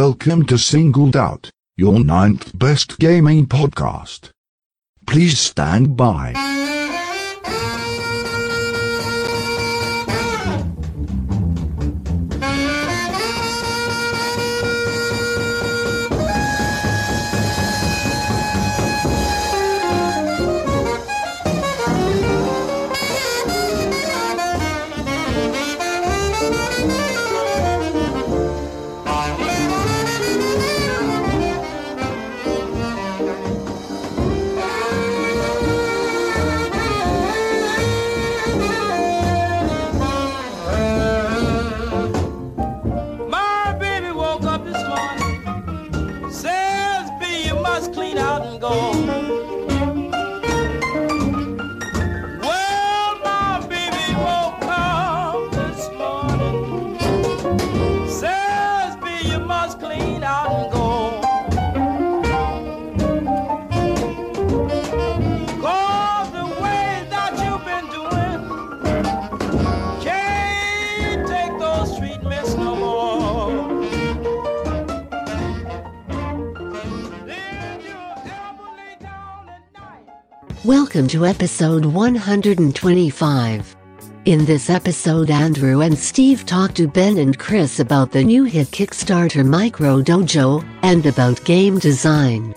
Welcome to Singled Out, your ninth best gaming podcast. Please stand by. Welcome to episode 125. In this episode, Andrew and Steve talk to Ben and Chris about the new hit Kickstarter Micro Dojo and about game design.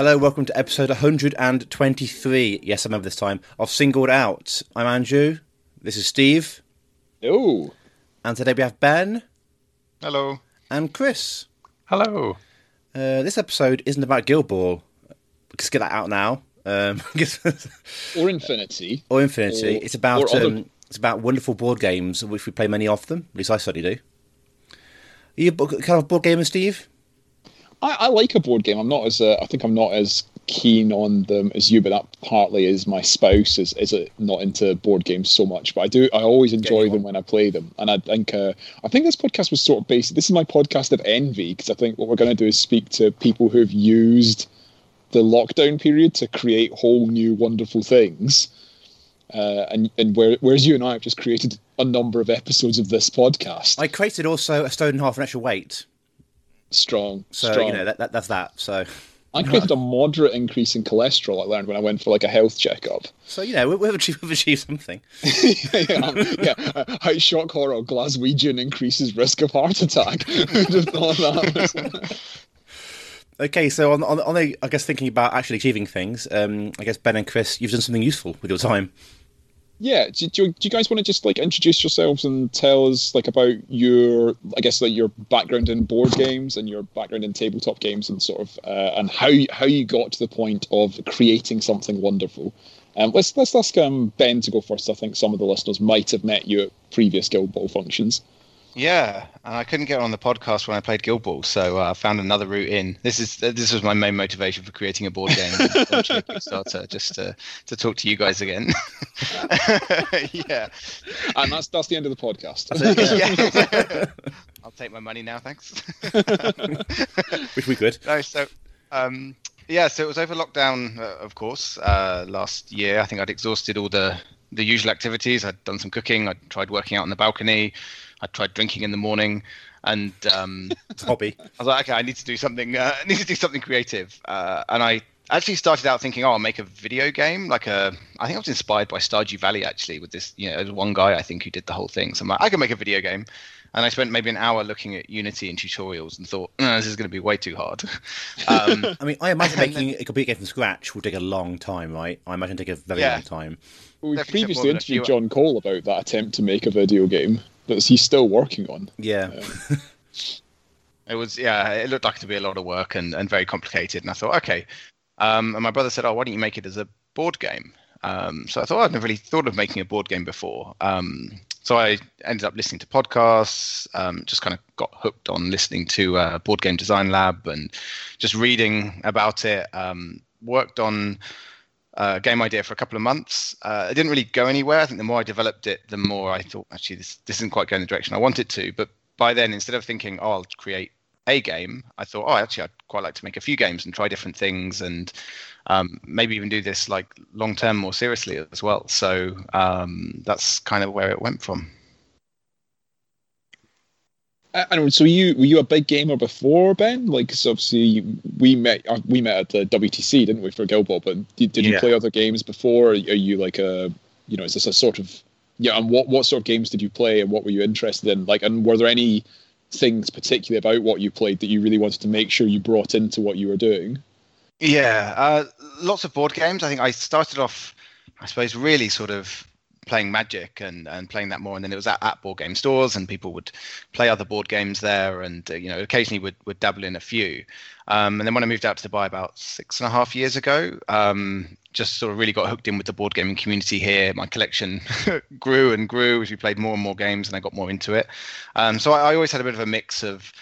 Hello, welcome to episode 123. Yes, I remember this time of Singled Out. I'm Andrew. This is Steve, Oh, and today we have Ben Hello. and Chris. Hello. Uh, this episode isn't about Guild Ball. Just get that out now. Um, or Infinity. or Infinity. Or- it's about or other- um, it's about wonderful board games, which we play many of them. At least I certainly do. Are you a bo- kind of board gamer, Steve? I, I like a board game. I'm not as uh, I think I'm not as keen on them as you, but that partly is my spouse is is it not into board games so much. But I do. I always enjoy them when I play them, and I think uh, I think this podcast was sort of based. This is my podcast of envy because I think what we're going to do is speak to people who've used the lockdown period to create whole new wonderful things. Uh, and and where, whereas you and I have just created a number of episodes of this podcast, I created also a stone and a half an extra weight. Strong, So, strong. you know, that, that, that's that. So, I created a moderate increase in cholesterol. I learned when I went for like a health checkup. so you know, we- we've achieved, we've achieved something. yeah, um, yeah. uh, How shock horror Glaswegian increases risk of heart attack. Who'd have thought that? Was... Okay, so on, on, on the, I guess thinking about actually achieving things, um, I guess Ben and Chris, you've done something useful with your time. Yeah. Do, do, do you guys want to just like introduce yourselves and tell us like about your, I guess like your background in board games and your background in tabletop games and sort of uh, and how you, how you got to the point of creating something wonderful. Um, let's let's ask um, Ben to go first. I think some of the listeners might have met you at previous Guild Ball functions. Yeah, and I couldn't get on the podcast when I played Guild Ball, so uh, I found another route in. This is this was my main motivation for creating a board game, and Kickstarter, just to to talk to you guys again. yeah, And that's that's the end of the podcast. yeah. I'll take my money now, thanks. Which we could. no, so um, yeah, so it was over lockdown, uh, of course, uh, last year. I think I'd exhausted all the the usual activities. I'd done some cooking. I'd tried working out on the balcony. I tried drinking in the morning, and um, hobby. I was like, okay, I need to do something. Uh, I need to do something creative. Uh, and I actually started out thinking, oh, I'll make a video game. Like a, I think I was inspired by Stardew Valley actually with this. You know, there's one guy I think who did the whole thing. So I'm like, I can make a video game. And I spent maybe an hour looking at Unity and tutorials and thought, no, this is going to be way too hard. um, I mean, I imagine making a complete game from scratch will take a long time, right? I imagine it take a very Yeah. long time. We Definitely previously more than a interviewed few- John Cole about that attempt to make a video game that he's still working on. Yeah. It was yeah, it looked like to be a lot of work and, and very complicated. And I thought, okay. Um, and my brother said, oh, why don't you make it as a board game? Um, so I thought I'd never really thought of making a board game before. Um, so I ended up listening to podcasts, um, just kind of got hooked on listening to uh, Board Game Design Lab and just reading about it. Um, worked on uh, game idea for a couple of months. Uh, it didn't really go anywhere. I think the more I developed it, the more I thought, actually, this, this isn't quite going the direction I want it to. But by then, instead of thinking, oh, I'll create a game, I thought, oh, actually, I'd quite like to make a few games and try different things and um, maybe even do this like long term more seriously as well. So um, that's kind of where it went from. I I don't. So were you were you a big gamer before Ben? Like, 'cause obviously you- we met uh, we met at the WTC, didn't we, for Guild Ball? But did, did you Yeah. play other games before? Are you like a you know? Is this a sort of yeah? And what what sort of games did you play, and what were you interested in? Like, and were there any things particularly about what you played that you really wanted to make sure you brought into what you were doing? Yeah, uh, lots of board games. I think I started off, I suppose, really sort of playing Magic and, and playing that more, and then it was at, at board game stores, and people would play other board games there, and uh, you know, occasionally would would dabble in a few. Um, and then when I moved out to Dubai about six and a half years ago, um, just sort of really got hooked in with the board gaming community here. My collection grew and grew as we played more and more games, and I got more into it. Um, so I, I always had a bit of a mix of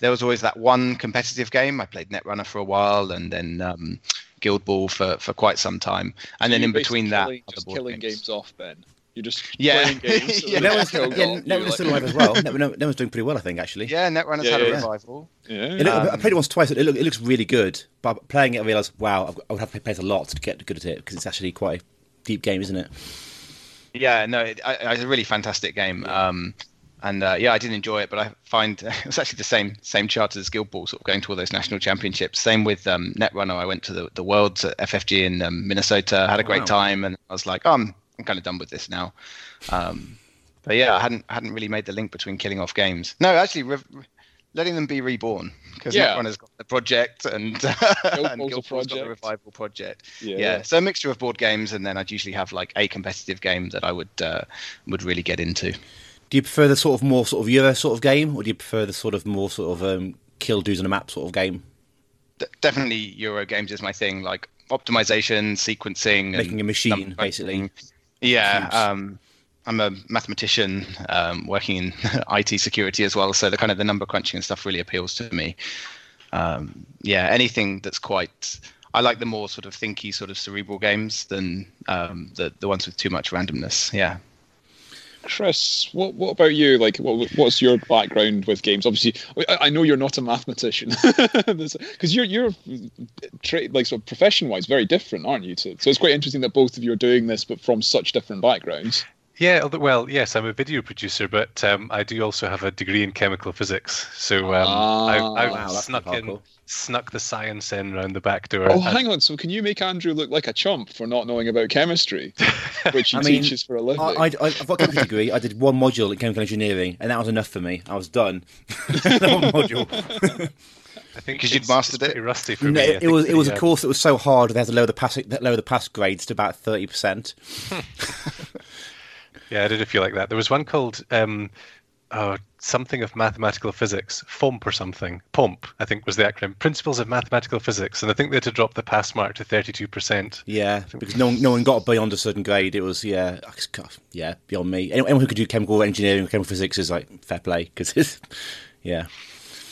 there was always that one competitive game. I played Netrunner for a while, and then um, Guild Ball for, for quite some time, and then in between that, killing- other just board killing games. games off, Ben. You're just Yeah. playing games. Yeah, that That was, killed yeah, off. that still alive as well. Was doing pretty well, I think, actually. Yeah, Netrunner's Yeah, had a revival. Yeah. It look, I Um, played it once, twice. It, look, it looks really good, but playing it, I realised, wow, I've I would have to play it a lot to get good at it because it's actually quite a deep game, isn't it? Yeah, no, it, I, it's a really fantastic game. Um, and uh, yeah, I did enjoy it, but I find it was actually the same same charter as Guild Ball, sort of going to all those national championships. Same with um, Netrunner. I went to the the Worlds at FFG in um, Minnesota, had a great Wow. time, and I was like, oh, I'm I'm kind of done with this now. Um, but yeah, I hadn't hadn't really made the link between killing off games. No, actually, re- letting them be reborn because Yeah. Netrunner's got the project and, and a Guild Ball's got the revival project yeah. yeah. so a mixture of board games and then i'd usually have like a competitive game that i would uh, would really get into Do you prefer the sort of more sort of Euro sort of game, or do you prefer the sort of more sort of um, kill dudes on a map sort of game? Definitely euro games is my thing like optimization sequencing and Making a machine, number basically. yeah um i'm a mathematician um, working in it security as well so the kind of the number crunching and stuff really appeals to me um, yeah anything that's quite i like the more sort of thinky sort of cerebral games than um, the, the ones with too much randomness yeah Chris, what what about you? Like, what what's your background with games? Obviously, I, I know you're not a mathematician because you're you're tra- like sort of profession wise very different, aren't you? So, so it's quite interesting that both of you are doing this, but from such different backgrounds. Yeah, well, yes, I'm a video producer, but um, I do also have a degree in chemical physics. So um, Ah, I, I've wow, snuck in, hardcore. Snuck the science in around the back door. Oh, and- hang on. So, can you make Andrew look like a chump for not knowing about chemistry, which he I mean, teaches for a living? I, I, I've got a chemistry degree. I did one module in chemical engineering, and that was enough for me. I was done. one module. I think 'Cause you'd mastered it? rusty for No, me. I it, was it was the, a uh, course that was so hard they had to lower the pass lower the pass grades to about thirty percent. Yeah, I did a few like that. There was one called um, oh, something of mathematical physics, FOMP or something. POMP, I think, was the acronym. Principles of Mathematical Physics, and I think they had to drop the pass mark to thirty-two percent. Yeah, because no one, no one got beyond a certain grade. It was yeah, I just can't- yeah, beyond me. Anyone anyone who could do chemical engineering, or chemical physics is like fair play because it's yeah.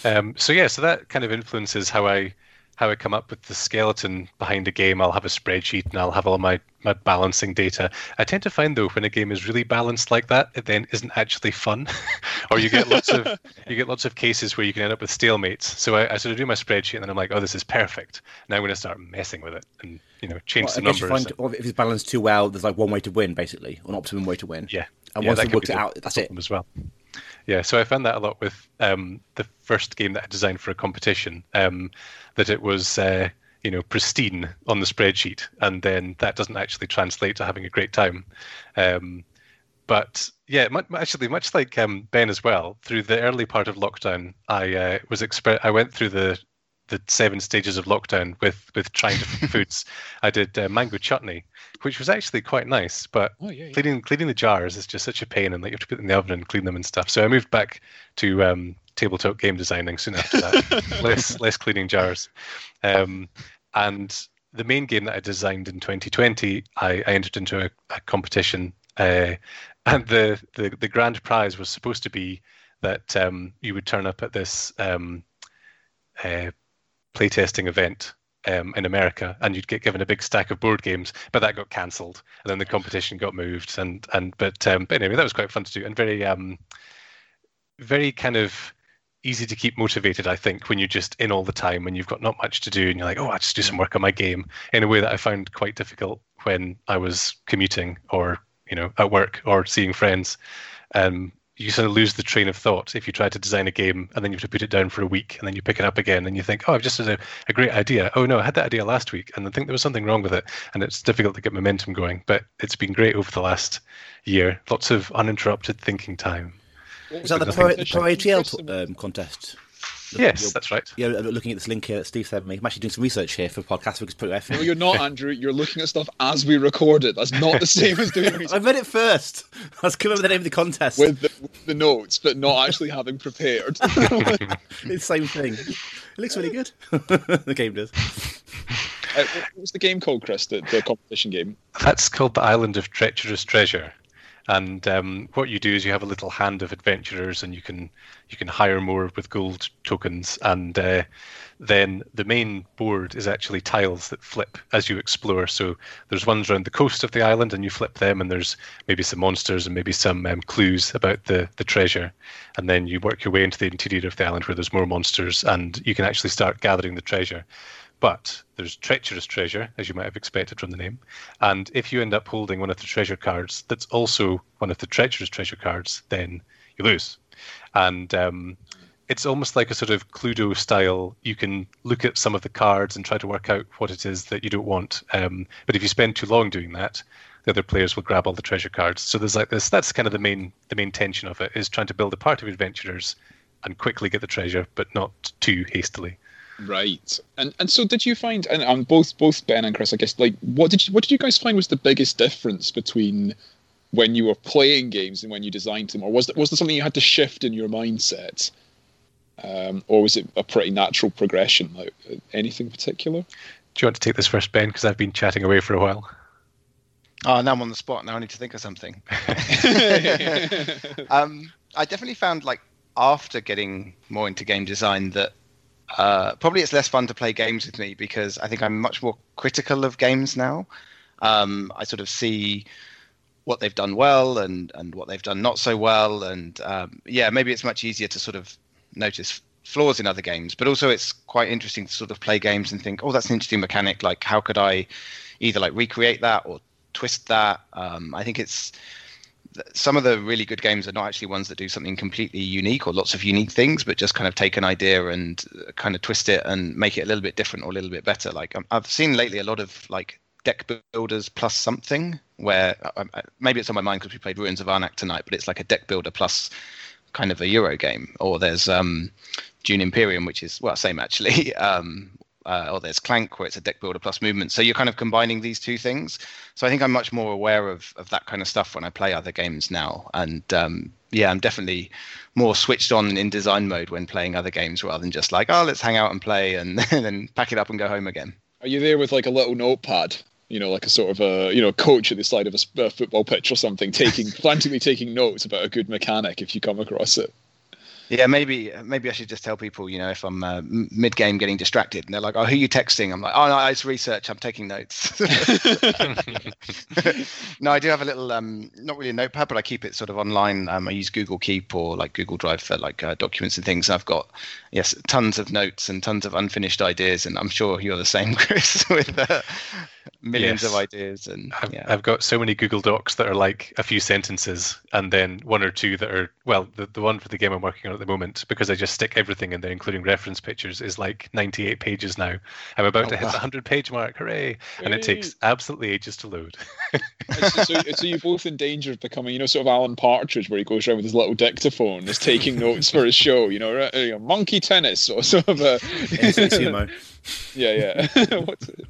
Um, so yeah, so that kind of influences how I how I come up with the skeleton behind a game. I'll have a spreadsheet and I'll have all my my balancing data. I tend to find though when a game is really balanced like that, it then isn't actually fun, or you get lots of you get lots of cases where you can end up with stalemates. So I, I sort of do my spreadsheet and then I'm like, oh, this is perfect. Now I'm going to start messing with it and you know change Well, the I guess you numbers. find well, if it's balanced too well, there's like one way to win basically, an optimum way to win. yeah, and yeah, once you've worked it out, that's it. as well. Yeah, so I found that a lot with um, the first game that I designed for a competition, um, that it was uh, you know pristine on the spreadsheet, and then that doesn't actually translate to having a great time. Um, but yeah, mu- actually, much like um, Ben as well, through the early part of lockdown, I uh, was exper- I went through the the seven stages of lockdown with with trying different foods. I did uh, mango chutney, which was actually quite nice, but Oh yeah. yeah. cleaning cleaning the jars is just such a pain, and like you have to put them in the oven and clean them and stuff. So I moved back to um, tabletop game designing soon after that. less less cleaning jars, um, and the main game that I designed in 2020, I, I entered into a, a competition, uh, and the, the the grand prize was supposed to be that um, you would turn up at this um, uh, playtesting event um, in America, and you'd get given a big stack of board games. But that got cancelled, and then the competition got moved. And and but um, but anyway, that was quite fun to do, and very um, very kind of easy to keep motivated. I think when you're just in all the time, when you've got not much to do, and you're like, oh, I just do some work on my game. In a way that I found quite difficult when I was commuting or you know at work or seeing friends. Um, you sort of lose the train of thought if you try to design a game and then you have to put it down for a week and then you pick it up again and you think, oh, I've just had a, a great idea. Oh no, I had that idea last week and I think there was something wrong with it and it's difficult to get momentum going. But it's been great over the last year. Lots of uninterrupted thinking time. What Is that the the Pro, the? Pro ATL um, contest? Yes, that's right. Yeah, looking at this link here that Steve sent me. I'm actually doing some research here for podcast. We can put it No, you're not, Andrew. You're looking at stuff as we record it. That's not the same as doing I read it first. I was coming up with the name of the contest. with the, with the notes, but not actually having prepared. It's the same thing. It looks really good. the game does. Uh, what was the game called, Chris? The, the competition game. That's called the Island of Treacherous Treasure. And um, what you do is you have a little hand of adventurers, and you can you can hire more with gold tokens. And uh, then the main board is actually tiles that flip as you explore. So there's ones around the coast of the island, and you flip them, and there's maybe some monsters and maybe some um, clues about the the treasure. And then you work your way into the interior of the island where there's more monsters, and you can actually start gathering the treasure. But there's treacherous treasure, as you might have expected from the name. And if you end up holding one of the treasure cards that's also one of the treacherous treasure cards, then you lose. And um, it's almost like a sort of Cluedo style. You can look at some of the cards and try to work out what it is that you don't want. Um, but if you spend too long doing that, the other players will grab all the treasure cards. So there's like this. That's kind of the main the main tension of it is trying to build a party of adventurers and quickly get the treasure, but not too hastily. Right. And and so did you find and um, both both Ben and Chris, I guess, like what did you what did you guys find was the biggest difference between when you were playing games and when you designed them, or was there, was there something you had to shift in your mindset, um, or was it a pretty natural progression? Like uh, anything particular? Do you want to take this first, Ben? Because I've been chatting away for a while. Oh, now I'm on the spot. Now I need to think of something. um, I definitely found like after getting more into game design that uh, probably it's less fun to play games with me because I think I'm much more critical of games now. Um, I sort of see what they've done well and and what they've done not so well, and um, yeah, maybe it's much easier to sort of notice flaws in other games, but also it's quite interesting to sort of play games and think, oh, that's an interesting mechanic. Like, how could I either like recreate that or twist that? Um, I think it's some of the really good games are not actually ones that do something completely unique or lots of unique things, but just kind of take an idea and uh, kind of twist it and make it a little bit different or a little bit better. Like um, I've seen lately a lot of like deck builders plus something, where uh, uh, maybe it's on my mind because we played Ruins of Arnak tonight, but it's like a deck builder plus kind of a Euro game. Or there's um, Dune Imperium, which is well, same actually. Um, uh, or there's Clank, where it's a deck builder plus movement. So you're kind of combining these two things. So I think I'm much more aware of of that kind of stuff when I play other games now. And um, yeah, I'm definitely more switched on in design mode when playing other games rather than just like, oh, let's hang out and play and then pack it up and go home again. Are you there with like a little notepad? You know, like a sort of a you know coach at the side of a football pitch or something, taking frantically taking notes about a good mechanic if you come across it. Yeah, maybe maybe I should just tell people, you know, if I'm uh, mid game getting distracted and they're like, "Oh, who are you texting?" I'm like, "Oh no, it's research. I'm taking notes." no, I do have a little, um, not really a notepad, but I keep it sort of online. Um, I use Google Keep or like Google Drive for like uh, documents and things. I've got yes, tons of notes and tons of unfinished ideas, and I'm sure you're the same, Chris. with uh, millions Yes. of ideas, and I've, yeah. I've got so many Google Docs that are like a few sentences and then one or two that are, well, the, the one for the game I'm working on at the moment, because I just stick everything in there, including reference pictures, is like 98 pages now. I'm about Oh, to hit wow. the 100 page mark, hooray! And it takes absolutely ages to load. so, so, so you're both in danger of becoming, you know, sort of Alan Partridge, where he goes around with his little dictaphone, is taking notes for his show. You know, right? You know, monkey tennis or sort of a. Yeah, yeah. What's it?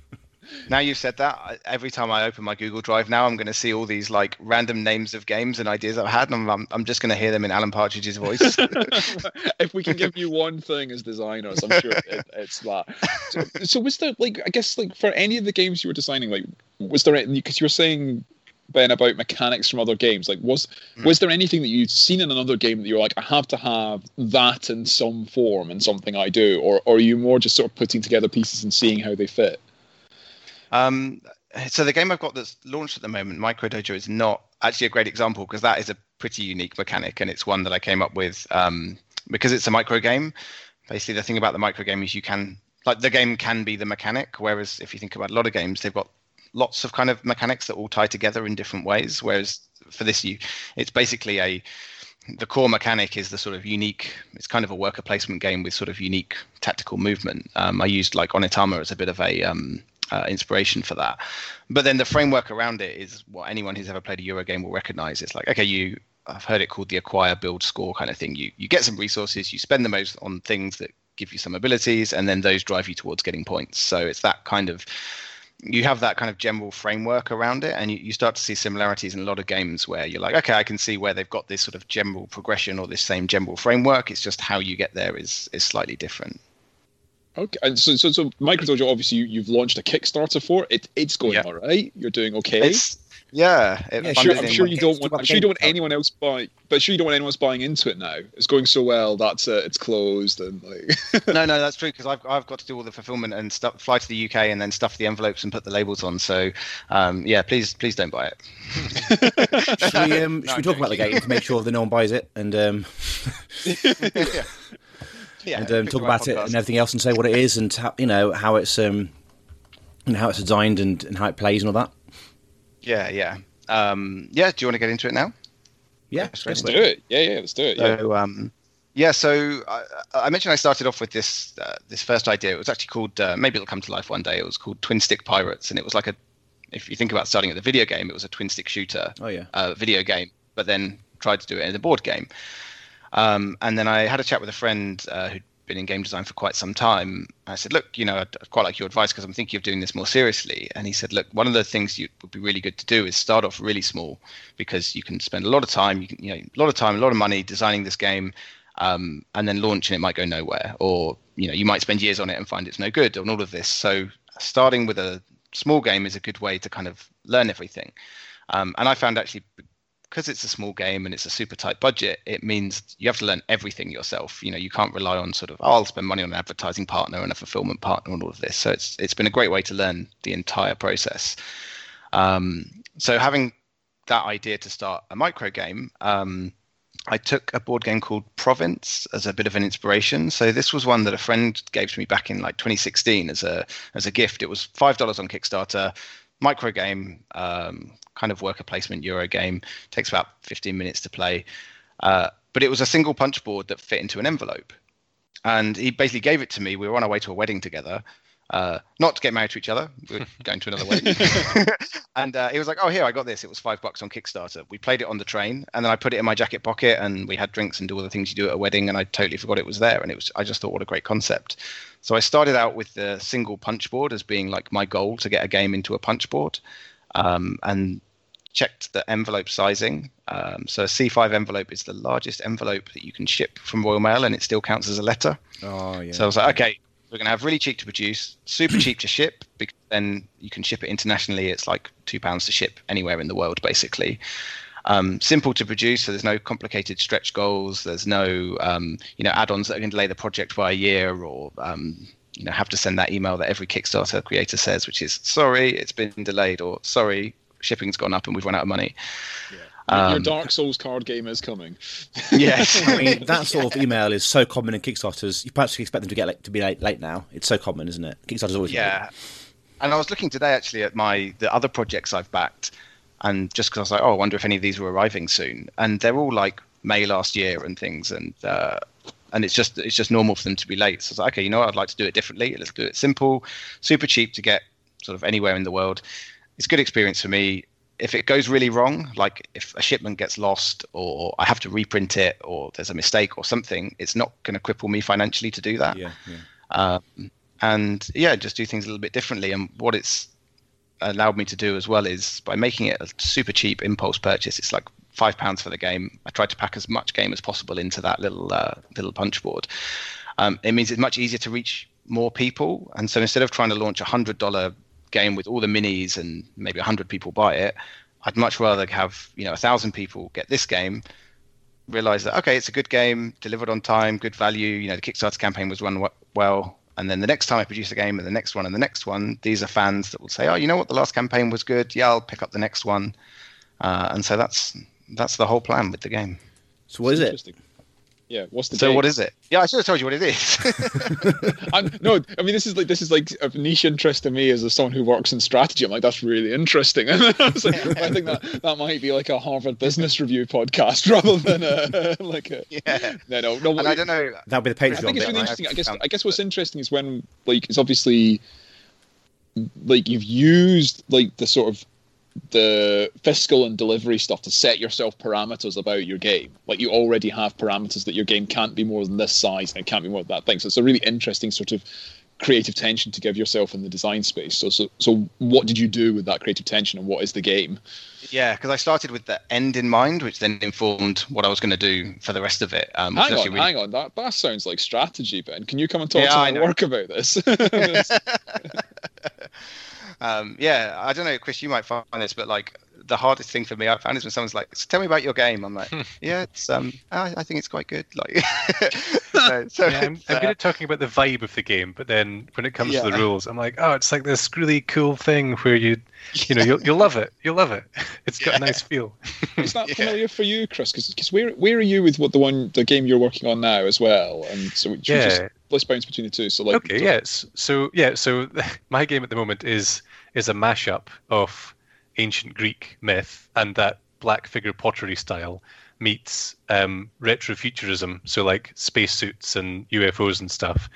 Now you've said that, every time I open my Google Drive now, I'm going to see all these like random names of games and ideas I've had, and I'm, I'm, just going to hear them in Alan Partridge's voice. if we can give you one thing as designers, I'm sure it, it's that. So, so was there like I guess like for any of the games you were designing, like was there because you were saying Ben about mechanics from other games, like was hmm. was there anything that you'd seen in another game that you were like, I have to have that in some form in something I do, or, or are you more just sort of putting together pieces and seeing how they fit? Um, so the game I've got that's launched at the moment, Micro Dojo, is not actually a great example because that is a pretty unique mechanic, and it's one that I came up with um, because it's a micro game. Basically, the thing about the micro game is you can like the game can be the mechanic, whereas if you think about a lot of games, they've got lots of kind of mechanics that all tie together in different ways. Whereas for this, you it's basically a the core mechanic is the sort of unique it's kind of a worker placement game with sort of unique tactical movement um, i used like onitama as a bit of a um, uh, inspiration for that. But then the framework around it is what anyone who's ever played a euro game will recognize. It's like okay you i've heard it called the acquire build score kind of thing. You you get some resources you spend the most on things that give you some abilities and then those drive you towards getting points. So it's that kind of you have that kind of general framework around it and you, you start to see similarities in a lot of games where you're like okay i can see where they've got this sort of general progression or this same general framework. It's just how you get there is is slightly different Okay, and so so so Micro Dojo, obviously you, you've launched a Kickstarter for it. It's going Yeah. all right. You're doing okay. it's yeah, it Yeah, sure, I'm sure you don't want. I'm sure you don't want anyone else buy. But sure you don't want anyone else buying into it now. It's going so well. That's it. It's closed and like. no no that's true because I've, I've got to do all the fulfillment and stuff fly to the uk and then stuff the envelopes and put the labels on so um, yeah please please don't buy it Should we, um, No, should we talk about the joking. game to make sure that no one buys it and um, yeah, yeah and um, talk the right about it podcast. and everything else and say what it is and how, you know how it's um and how it's designed and, and how it plays and all that. yeah yeah um, yeah do you want to get into it now Yeah, Let's let's do it. Yeah, yeah. Let's do it. Yeah. So um, yeah, so I, I mentioned I started off with this uh, this first idea. It was actually called uh, maybe it'll come to life one day. It was called Twin Stick Pirates, and it was like a if you think about starting at the video game, it was a twin stick shooter Oh yeah. uh, video game, but then tried to do it in a board game. Um, and then I had a chat with a friend uh, who'd been in game design for quite some time. I said, "Look, you know, I'd, quite like your advice because I'm thinking of doing this more seriously." And he said, "Look, one of the things you would be really good to do is start off really small because you can spend a lot of time, you can, you know, a lot of time, a lot of money designing this game." Um, and then launch and it might go nowhere, or you know you might spend years on it and find it's no good, and all of this. So starting with a small game is a good way to kind of learn everything. Um, and I found actually because it's a small game and it's a super tight budget, it means you have to learn everything yourself. You know, you can't rely on sort of oh, I'll spend money on an advertising partner and a fulfillment partner and all of this. So it's it's been a great way to learn the entire process. Um, so having that idea to start a micro game, um, I took a board game called Province as a bit of an inspiration. So this was one that a friend gave to me back in like 2016 as a as a gift. It was five dollars on Kickstarter, micro game, um, kind of worker placement Euro game. Takes about 15 minutes to play, uh, but it was a single punch board that fit into an envelope. And he basically gave it to me. We were on our way to a wedding together. Uh, not to get married to each other. We were going to another wedding. and uh, he was like, "Oh, here I got this. It was five bucks on Kickstarter." We played it on the train, and then I put it in my jacket pocket, and we had drinks and do all the things you do at a wedding. And I totally forgot it was there, and it was. I just thought, what a great concept. So I started out with the single punch board as being like my goal to get a game into a punch board, um, and checked the envelope sizing. Um, so a C5 envelope is the largest envelope that you can ship from Royal Mail, and it still counts as a letter. Oh yeah. So I was like, okay, we're going to have really cheap to produce, super cheap to ship, because then you can ship it internationally. It's like two pounds to ship anywhere in the world, basically. Um, simple to produce, so there's no complicated stretch goals. There's no, um, you know, add-ons that are going to delay the project by a year, or um, you know, have to send that email that every Kickstarter creator says, which is sorry, it's been delayed, or sorry, shipping's gone up and we've run out of money. Your Um, Dark Souls card game is coming. yes, I mean, that sort of email is so common in Kickstarters. You perhaps expect them to get like, to be late, late now. It's so common, isn't it? Kickstarter's always yeah and I was looking today actually at my the other projects I've backed, and just because I was like, oh, I wonder if any of these were arriving soon, and they're all like May last year and things, and uh, and it's just it's just normal for them to be late. So I was like, okay, you know what, I'd like to do it differently. Let's do it simple, super cheap to get sort of anywhere in the world. It's a good experience for me. If it goes really wrong, like if a shipment gets lost or I have to reprint it or there's a mistake or something, it's not going to cripple me financially to do that Yeah, yeah. um, and yeah, just do things a little bit differently. And what it's allowed me to do as well is by making it a super cheap impulse purchase. It's like five pounds for the game. I tried to pack as much game as possible into that little uh, little punch board. Um, it means it's much easier to reach more people. And so instead of trying to launch a hundred dollar game with all the minis and maybe a hundred people buy it, I'd much rather have you know a thousand people get this game realize that okay, it's a good game, delivered on time, good value. You know, the Kickstarter campaign was run well, and then the next time I produce a game, and the next one, and the next one, these are fans that will say, oh, you know what, the last campaign was good. Yeah, I'll pick up the next one, uh, and so that's that's the whole plan with the game. So what is it? Interesting. Yeah. What's the So game? what is it? Yeah, I should have told you what it is. I'm, no, I mean this is like this is like of niche interest to me as a someone who works in strategy. I'm like that's really interesting. And I, was like, I think that that might be like a Harvard Business Review podcast rather than a like a yeah, no no no. and I don't know. That'll be the Patreon I think it's really interesting. I guess Um, I guess what's interesting is when like it's obviously like you've used like the sort of the fiscal and delivery stuff to set yourself parameters about your game. Like you already have parameters that your game can't be more than this size and it can't be more than that thing. So it's a really interesting sort of creative tension to give yourself in the design space. So so so what did you do with that creative tension and what is the game? Yeah, because I started with the end in mind, which then informed what I was going to do for the rest of it. Um, Hang on, really- hang on. That that sounds like strategy, Ben. Can you come and talk Yeah, to I my know. work about this? um, yeah, I don't know, Chris, you might find this, but like the hardest thing for me I found is when someone's like, so "Tell me about your game." I'm like, "Yeah, it's um, I, I think it's quite good." Like, so, so Yeah, I'm, it's, I'm good at talking about the vibe of the game, but then when it comes to the rules, I'm like, oh, it's like this really cool thing where you, you know, you'll, you'll love it. You'll love it. It's got a nice feel. Is that Yeah. familiar for you, Chris? Because where where are you with what the one the game you're working on now as well? And so should we just Yeah. let's bounce between the two. So like okay, so- yes. So yeah, so my game at the moment is is a mashup of ancient Greek myth and that black figure pottery style meets um, retrofuturism. So like spacesuits and UFOs and stuff,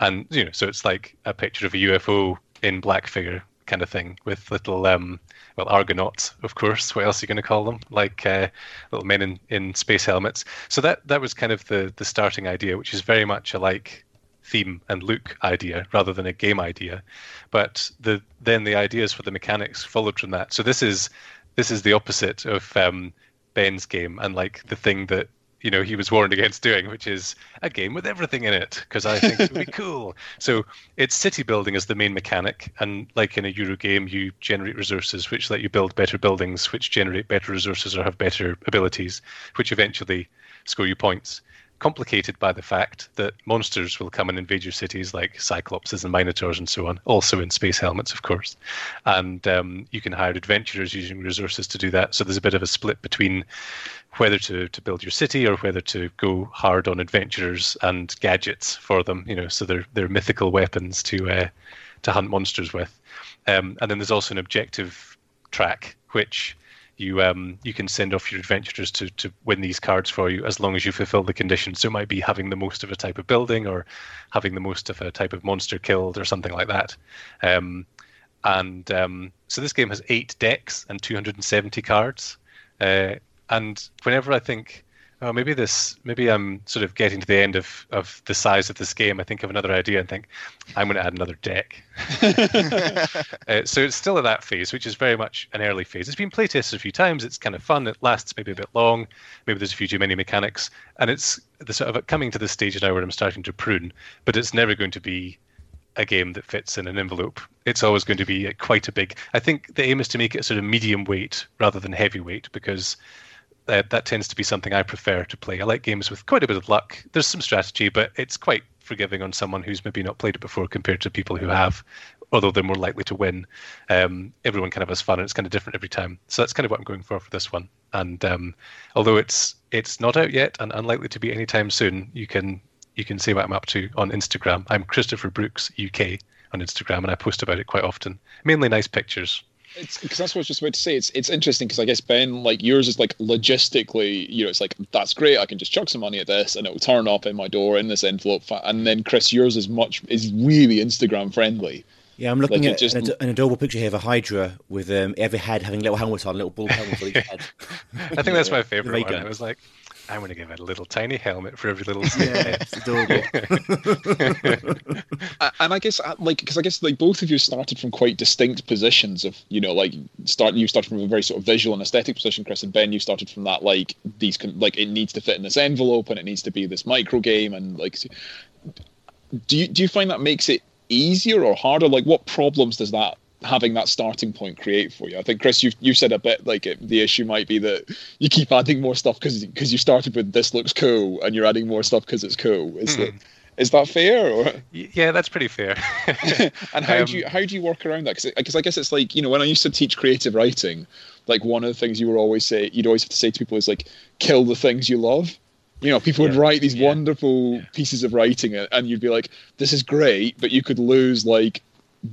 and you know, so it's like a picture of a UFO in black figure kind of thing with little um, well argonauts, of course. What else are you going to call them? Like uh, little men in, in space helmets. So that that was kind of the the starting idea, which is very much a like theme and look idea rather than a game idea. But the then the ideas for the mechanics followed from that. So this is this is the opposite of um, Ben's game and like the thing that you know he was warned against doing, which is a game with everything in it because I think it would be cool. So it's city building as the main mechanic, and like in a Euro game, you generate resources which let you build better buildings, which generate better resources or have better abilities, which eventually score you points complicated by the fact that monsters will come and invade your cities like cyclopses and minotaurs and so on, also in space helmets, of course. And um, you can hire adventurers using resources to do that. So there's a bit of a split between whether to, to build your city or whether to go hard on adventurers and gadgets for them. You know, so they're they're mythical weapons to uh, to hunt monsters with. Um, and then there's also an objective track which you um, you can send off your adventurers to, to win these cards for you as long as you fulfill the conditions. So it might be having the most of a type of building or having the most of a type of monster killed or something like that. Um, and um, so this game has eight decks and 270 cards. Uh, and whenever I think, oh, maybe this, maybe I'm sort of getting to the end of, of the size of this game, I think of another idea and think, I'm going to add another deck. Uh, so it's still at that phase, which is very much an early phase. It's been playtested a few times. It's kind of fun. It lasts maybe a bit long. Maybe there's a few too many mechanics, and it's the sort of coming to the stage now where I'm starting to prune. But it's never going to be a game that fits in an envelope. It's always going to be quite a big. I think the aim is to make it sort of medium weight rather than heavyweight because uh, that tends to be something I prefer to play. I like games with quite a bit of luck. There's some strategy, but it's quite forgiving on someone who's maybe not played it before compared to people who have, although they're more likely to win. Um, everyone kind of has fun, and it's kind of different every time. So that's kind of what I'm going for for this one. And um, although it's it's not out yet and unlikely to be anytime soon, you can you can see what I'm up to on Instagram. I'm Christopher Brooks UK on Instagram, and I post about it quite often. Mainly nice pictures. It's because that's what I was just about to say. It's it's interesting because I guess Ben, like yours is like logistically, you know, it's like that's great. I can just chuck some money at this and it will turn up in my door in this envelope. And then Chris, yours is much is really Instagram friendly. Yeah, I'm looking Like, at just- an, ad- an adorable picture here of a Hydra with um, every head having little helmet on, a little ball helmet on each head. I think that's my favorite Ray one. gun. I was like, I'm going to give it a little tiny helmet for every little Yeah, it's adorable. A- And I guess uh, like because I guess like both of you started from quite distinct positions of you know like starting you started from a very sort of visual and aesthetic position, Chris and Ben. You started from that like these con- like it needs to fit in this envelope and it needs to be this micro game and like do you do you find that makes it easier or harder? Like what problems does that having that starting point create for you? I think Chris, you you said a bit like it, the issue might be that you keep adding more stuff because because you started with this looks cool and you're adding more stuff because it's cool. Is that is that fair or? Yeah, that's pretty fair. and how Um, do you how do you work around that? Because I guess it's like you know when I used to teach creative writing, like one of the things you would always say you'd always have to say to people is like kill the things you love. You know, people would write these yeah. wonderful pieces of writing, and you'd be like, "This is great," but you could lose like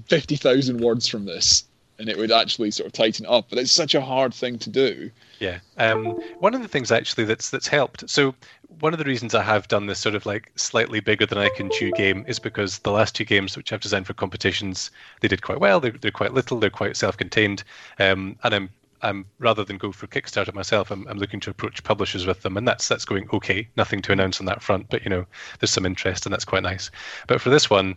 fifty thousand words from this, and it would actually sort of tighten up. But it's such a hard thing to do. Yeah. Um, one of the things actually that's that's helped. So one of the reasons I have done this sort of like slightly bigger than I can chew game is because the last two games which I've designed for competitions they did quite well. They're, they're quite little. They're quite self-contained. Um, and I'm I'm rather than go for Kickstarter myself, I'm, I'm looking to approach publishers with them, and that's that's going okay. Nothing to announce on that front, but you know there's some interest, and that's quite nice. But for this one,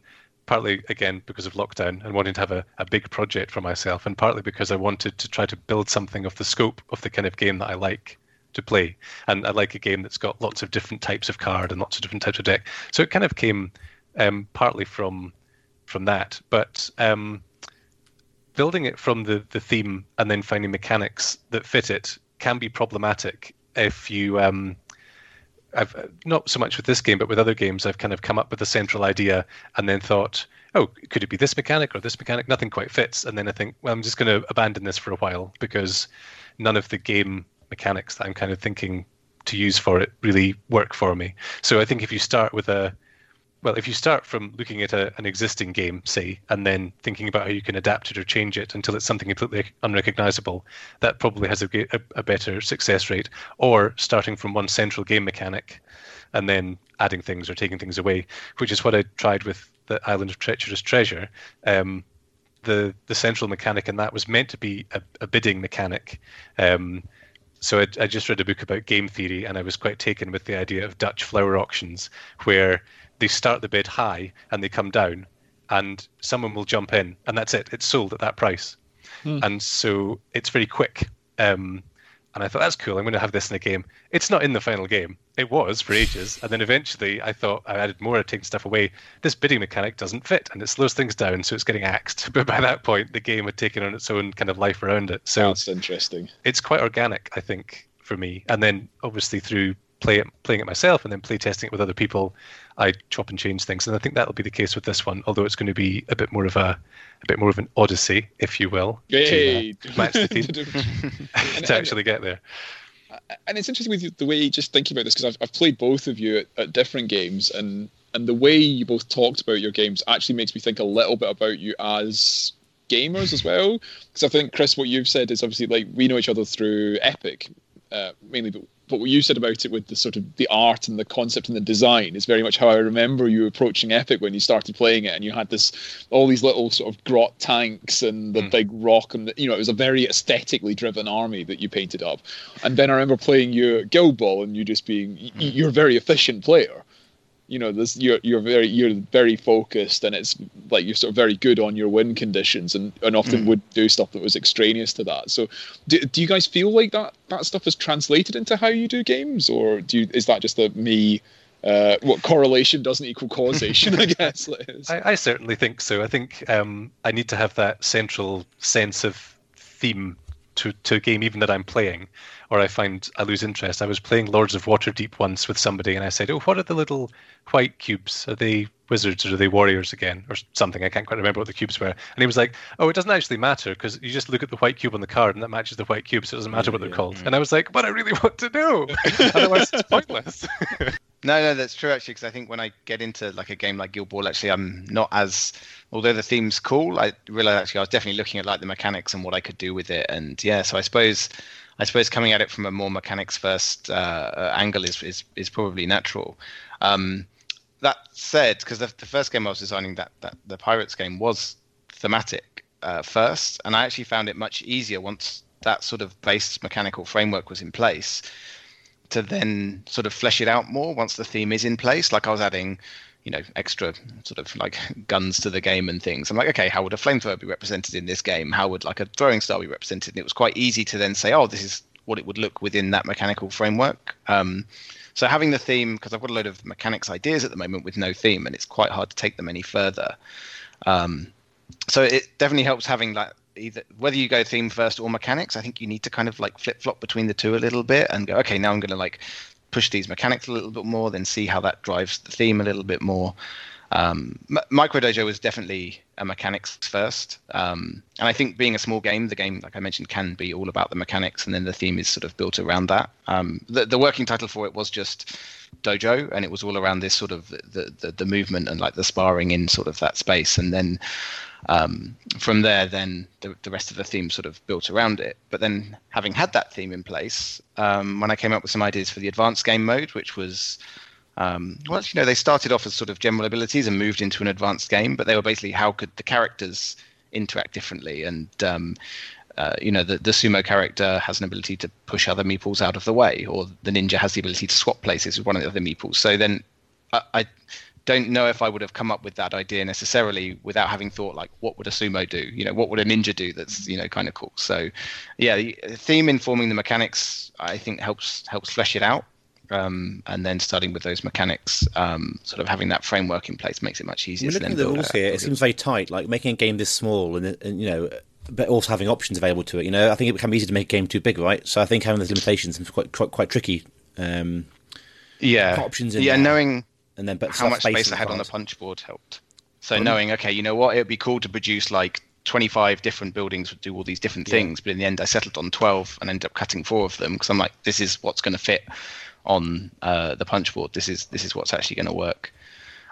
partly again because of lockdown and wanting to have a, a big project for myself, and partly because I wanted to try to build something of the scope of the kind of game that I like to play. And I like a game that's got lots of different types of card and lots of different types of deck. So it kind of came um, partly from from that, but um, building it from the the theme and then finding mechanics that fit it can be problematic if you um, I've uh, not so much with this game, but with other games, I've kind of come up with a central idea and then thought, oh, could it be this mechanic or this mechanic? Nothing quite fits, and then I think, well, I'm just going to abandon this for a while because none of the game mechanics that I'm kind of thinking to use for it really work for me. So I think if you start with a well, if you start from looking at a, an existing game, say, and then thinking about how you can adapt it or change it until it's something completely unrecognizable, that probably has a, a, a better success rate. Or starting from one central game mechanic and then adding things or taking things away, which is what I tried with the Island of Treacherous Treasure. Um, the the central mechanic in that was meant to be a, a bidding mechanic. Um, so I, I just read a book about game theory, and I was quite taken with the idea of Dutch flower auctions, where they start the bid high and they come down, and someone will jump in, and that's it. It's sold at that price, and so it's very quick. Um, and I thought that's cool. I'm going to have this in a game. It's not in the final game. It was for ages, and then eventually I thought I added more, taking stuff away. This bidding mechanic doesn't fit, and it slows things down, so it's getting axed. But by that point, the game had taken on its own kind of life around it. So That's interesting. it's quite organic, I think, for me. And then obviously through play it, playing it myself and then play testing it with other people, I chop and change things. And I think that'll be the case with this one, although it's going to be a bit more of a a bit more of an odyssey, if you will, Yay! to uh, match the theme And- to actually get there. and it's interesting with the way just thinking about this because I've, I've played both of you at, at different games and and the way you both talked about your games actually makes me think a little bit about you as gamers as well because I think Chris what you've said is obviously like we know each other through Epic uh, mainly but but what you said about it with the sort of the art and the concept and the design is very much how I remember you approaching Epic when you started playing it, and you had this all these little sort of grot tanks and the hmm. big rock, and the, you know it was a very aesthetically driven army that you painted up. And then I remember playing you at Guild Ball, and you just being y- hmm. you're a very efficient player. You know, this you're you're very you're very focused, and it's like you're sort of very good on your win conditions, and, and often would do stuff that was extraneous to that. So, do, do you guys feel like that that stuff is translated into how you do games, or do you, is that just a me? Uh, what correlation doesn't equal causation? I guess. I, I certainly think so. I think um, I need to have that central sense of theme to, to a game, even that I'm playing, or I find I lose interest. I was playing Lords of Waterdeep once with somebody, and I said, "Oh, what are the little white cubes? Are they wizards or are they warriors again, or something?" I can't quite remember what the cubes were. And he was like, "Oh, it doesn't actually matter because you just look at the white cube on the card, and that matches the white cube, so it doesn't matter mm, what they're called." Mm. And I was like, "But I really want to know. Otherwise, it's pointless." No, no, that's true actually. Because I think when I get into like a game like Guild Ball, actually, I'm not as. Although the theme's cool, I realize actually I was definitely looking at like the mechanics and what I could do with it, and yeah. So I suppose, I suppose coming at it from a more mechanics first uh, uh, angle is, is is probably natural. Um, that said, because the, the first game I was designing, that, that the Pirates game was thematic uh, first, and I actually found it much easier once that sort of base mechanical framework was in place to then sort of flesh it out more once the theme is in place. Like I was adding, you know, extra sort of like guns to the game and things. I'm like, okay, how would a flamethrower be represented in this game? How would like a throwing star be represented? And it was quite easy to then say, oh, this is what it would look within that mechanical framework. Um, so having the theme, because I've got a load of mechanics ideas at the moment with no theme, and it's quite hard to take them any further. Um, so it definitely helps having that either whether you go theme first or mechanics. I think you need to kind of like flip flop between the two a little bit and go, okay, now I'm going to like push these mechanics a little bit more, then see how that drives the theme a little bit more. Um, M- Micro Dojo was definitely a mechanics first, um, and I think being a small game, the game, like I mentioned, can be all about the mechanics, and then the theme is sort of built around that. Um, the, the working title for it was just Dojo, and it was all around this sort of the, the the movement and like the sparring in sort of that space, and then um, from there, then the, the rest of the theme sort of built around it. But then, having had that theme in place, um, when I came up with some ideas for the advanced game mode, which was um, well, you know, they started off as sort of general abilities and moved into an advanced game, but they were basically how could the characters interact differently and um, uh, you know, the, the sumo character has an ability to push other meeples out of the way, or the ninja has the ability to swap places with one of the other meeples. So then I, I don't know if I would have come up with that idea necessarily without having thought like, what would a sumo do? You know, what would a ninja do? That's you know kind of cool. So yeah, the theme informing the mechanics, I think helps helps flesh it out. Um, and then starting with those mechanics, um, sort of having that framework in place makes it much easier. We're to looking at the rules here. It seems very tight. Like making a game this small, and, and you know, but also having options available to it. You know, I think it becomes easy to make a game too big, right? So I think having those limitations is quite quite, quite tricky. Um, yeah, options in yeah, there. knowing and then, but how much space I had on the punch board helped. So knowing, okay, you know what, it'd be cool to produce like 25 different buildings would do all these different things, but in the end, I settled on 12 and ended up cutting four of them because I'm like, this is what's going to fit on uh, the punch board. This is this is what's actually going to work.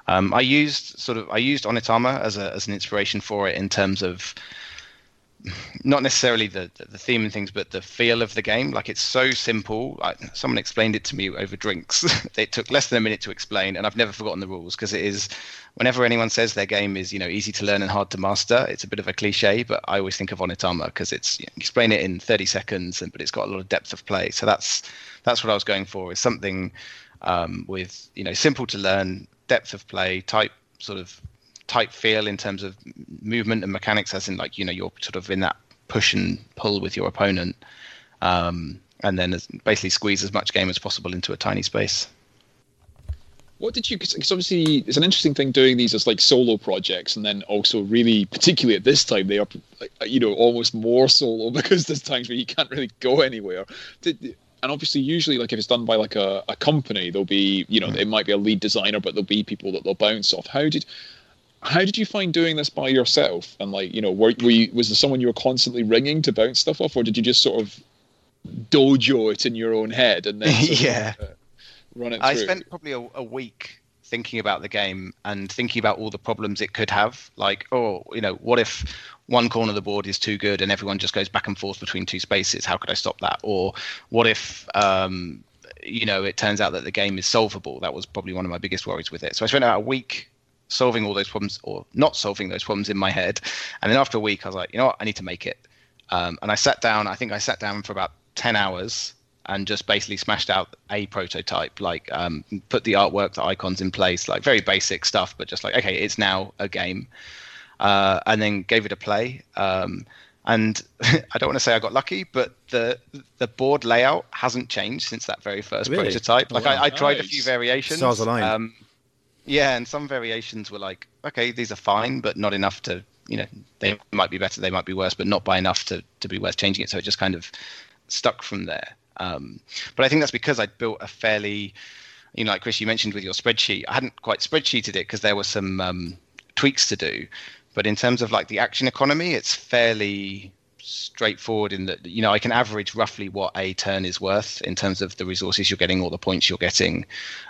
Um, I used sort of I used Onitama as a as an inspiration for it in terms of not necessarily the the theme and things, but the feel of the game. Like it's so simple. Like someone explained it to me over drinks. it took less than a minute to explain, and I've never forgotten the rules because it is. Whenever anyone says their game is you know easy to learn and hard to master, it's a bit of a cliche, but I always think of Onitama because it's you know, explain it in 30 seconds, and but it's got a lot of depth of play. So that's that's what I was going for. Is something um, with you know simple to learn, depth of play, type sort of type feel in terms of movement and mechanics, as in like you know you're sort of in that push and pull with your opponent, um, and then as, basically squeeze as much game as possible into a tiny space. What did you? Because obviously, it's an interesting thing doing these as like solo projects, and then also really, particularly at this time, they are, like, you know, almost more solo because there's times where you can't really go anywhere. Did, and obviously, usually, like if it's done by like a, a company, there'll be, you know, it might be a lead designer, but there'll be people that they'll bounce off. How did, how did you find doing this by yourself? And like, you know, were, were you, was there someone you were constantly ringing to bounce stuff off, or did you just sort of dojo it in your own head and then of, Yeah. uh, run it I through? spent probably a, a week thinking about the game and thinking about all the problems it could have. Like, oh, you know, what if one corner of the board is too good and everyone just goes back and forth between two spaces? How could I stop that? Or what if, um, you know, it turns out that the game is solvable? That was probably one of my biggest worries with it. So I spent about a week solving all those problems or not solving those problems in my head. And then after a week, I was like, you know what, I need to make it. Um, and I sat down, I think I sat down for about 10 hours and just basically smashed out a prototype, like um, put the artwork, the icons in place, like very basic stuff, but just like, okay, it's now a game. Uh, and then gave it a play. Um, and I don't want to say I got lucky, but the the board layout hasn't changed since that very first Really? prototype. Oh, Like wow. I, I tried a few variations. Stars aligned. Um, yeah, and some variations were like, okay, these are fine, but not enough to, you know, they might be better, they might be worse, but not by enough to to be worth changing it. So it just kind of stuck from there. Um, but I think that's because I'd built a fairly, you know, like Chris, you mentioned with your spreadsheet, I hadn't quite spreadsheeted it because there were some um, tweaks to do. But in terms of like the action economy, it's fairly straightforward in that you know I can average roughly what a turn is worth in terms of the resources you're getting or the points you're getting.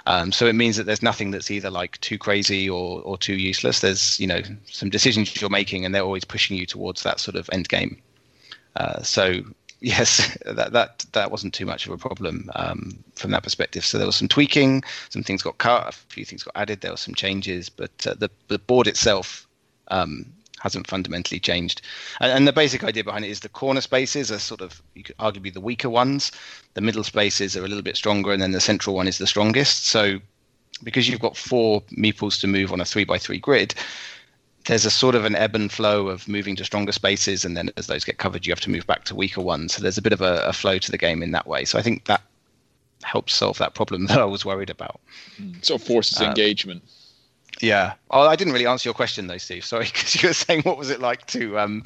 Um, so it means that there's nothing that's either like too crazy or or too useless. There's you know some decisions you're making and they're always pushing you towards that sort of end game. Uh, so yes, that that that wasn't too much of a problem um, from that perspective. So there was some tweaking, some things got cut, a few things got added. There were some changes, but uh, the the board itself um, hasn't fundamentally changed. And, and the basic idea behind it is the corner spaces are sort of you could arguably the weaker ones. The middle spaces are a little bit stronger, and then the central one is the strongest. So because you've got four meeples to move on a three by three grid, there's a sort of an ebb and flow of moving to stronger spaces, and then as those get covered, you have to move back to weaker ones. So there's a bit of a, a flow to the game in that way. So I think that helps solve that problem that I was worried about. So forces Um, engagement. Yeah. Oh, I didn't really answer your question though, Steve. Sorry, because you were saying what was it like to um,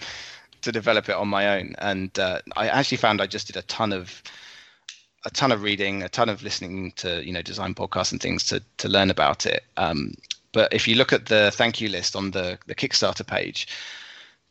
to develop it on my own, and uh, I actually found I just did a ton of a ton of reading, a ton of listening to you know design podcasts and things to to learn about it. Um, but if you look at the thank you list on the the Kickstarter page,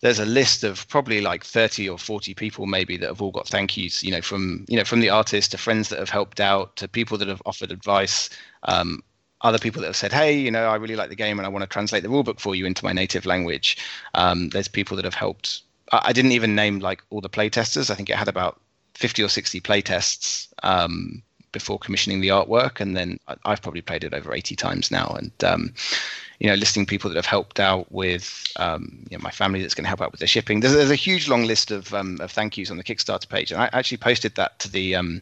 there's a list of probably like 30 or 40 people maybe that have all got thank yous you know from you know from the artist to friends that have helped out to people that have offered advice um, other people that have said hey you know i really like the game and i want to translate the rulebook for you into my native language. Um, there's people that have helped. I, I didn't even name like all the play testers i think it had about 50 or 60 play tests um, before commissioning the artwork and then I- i've probably played it over 80 times now. And um, you know, listing people that have helped out with, um, you know, my family that's going to help out with their shipping. There's, there's a huge long list of um, of thank yous on the Kickstarter page, and I actually posted that to the um,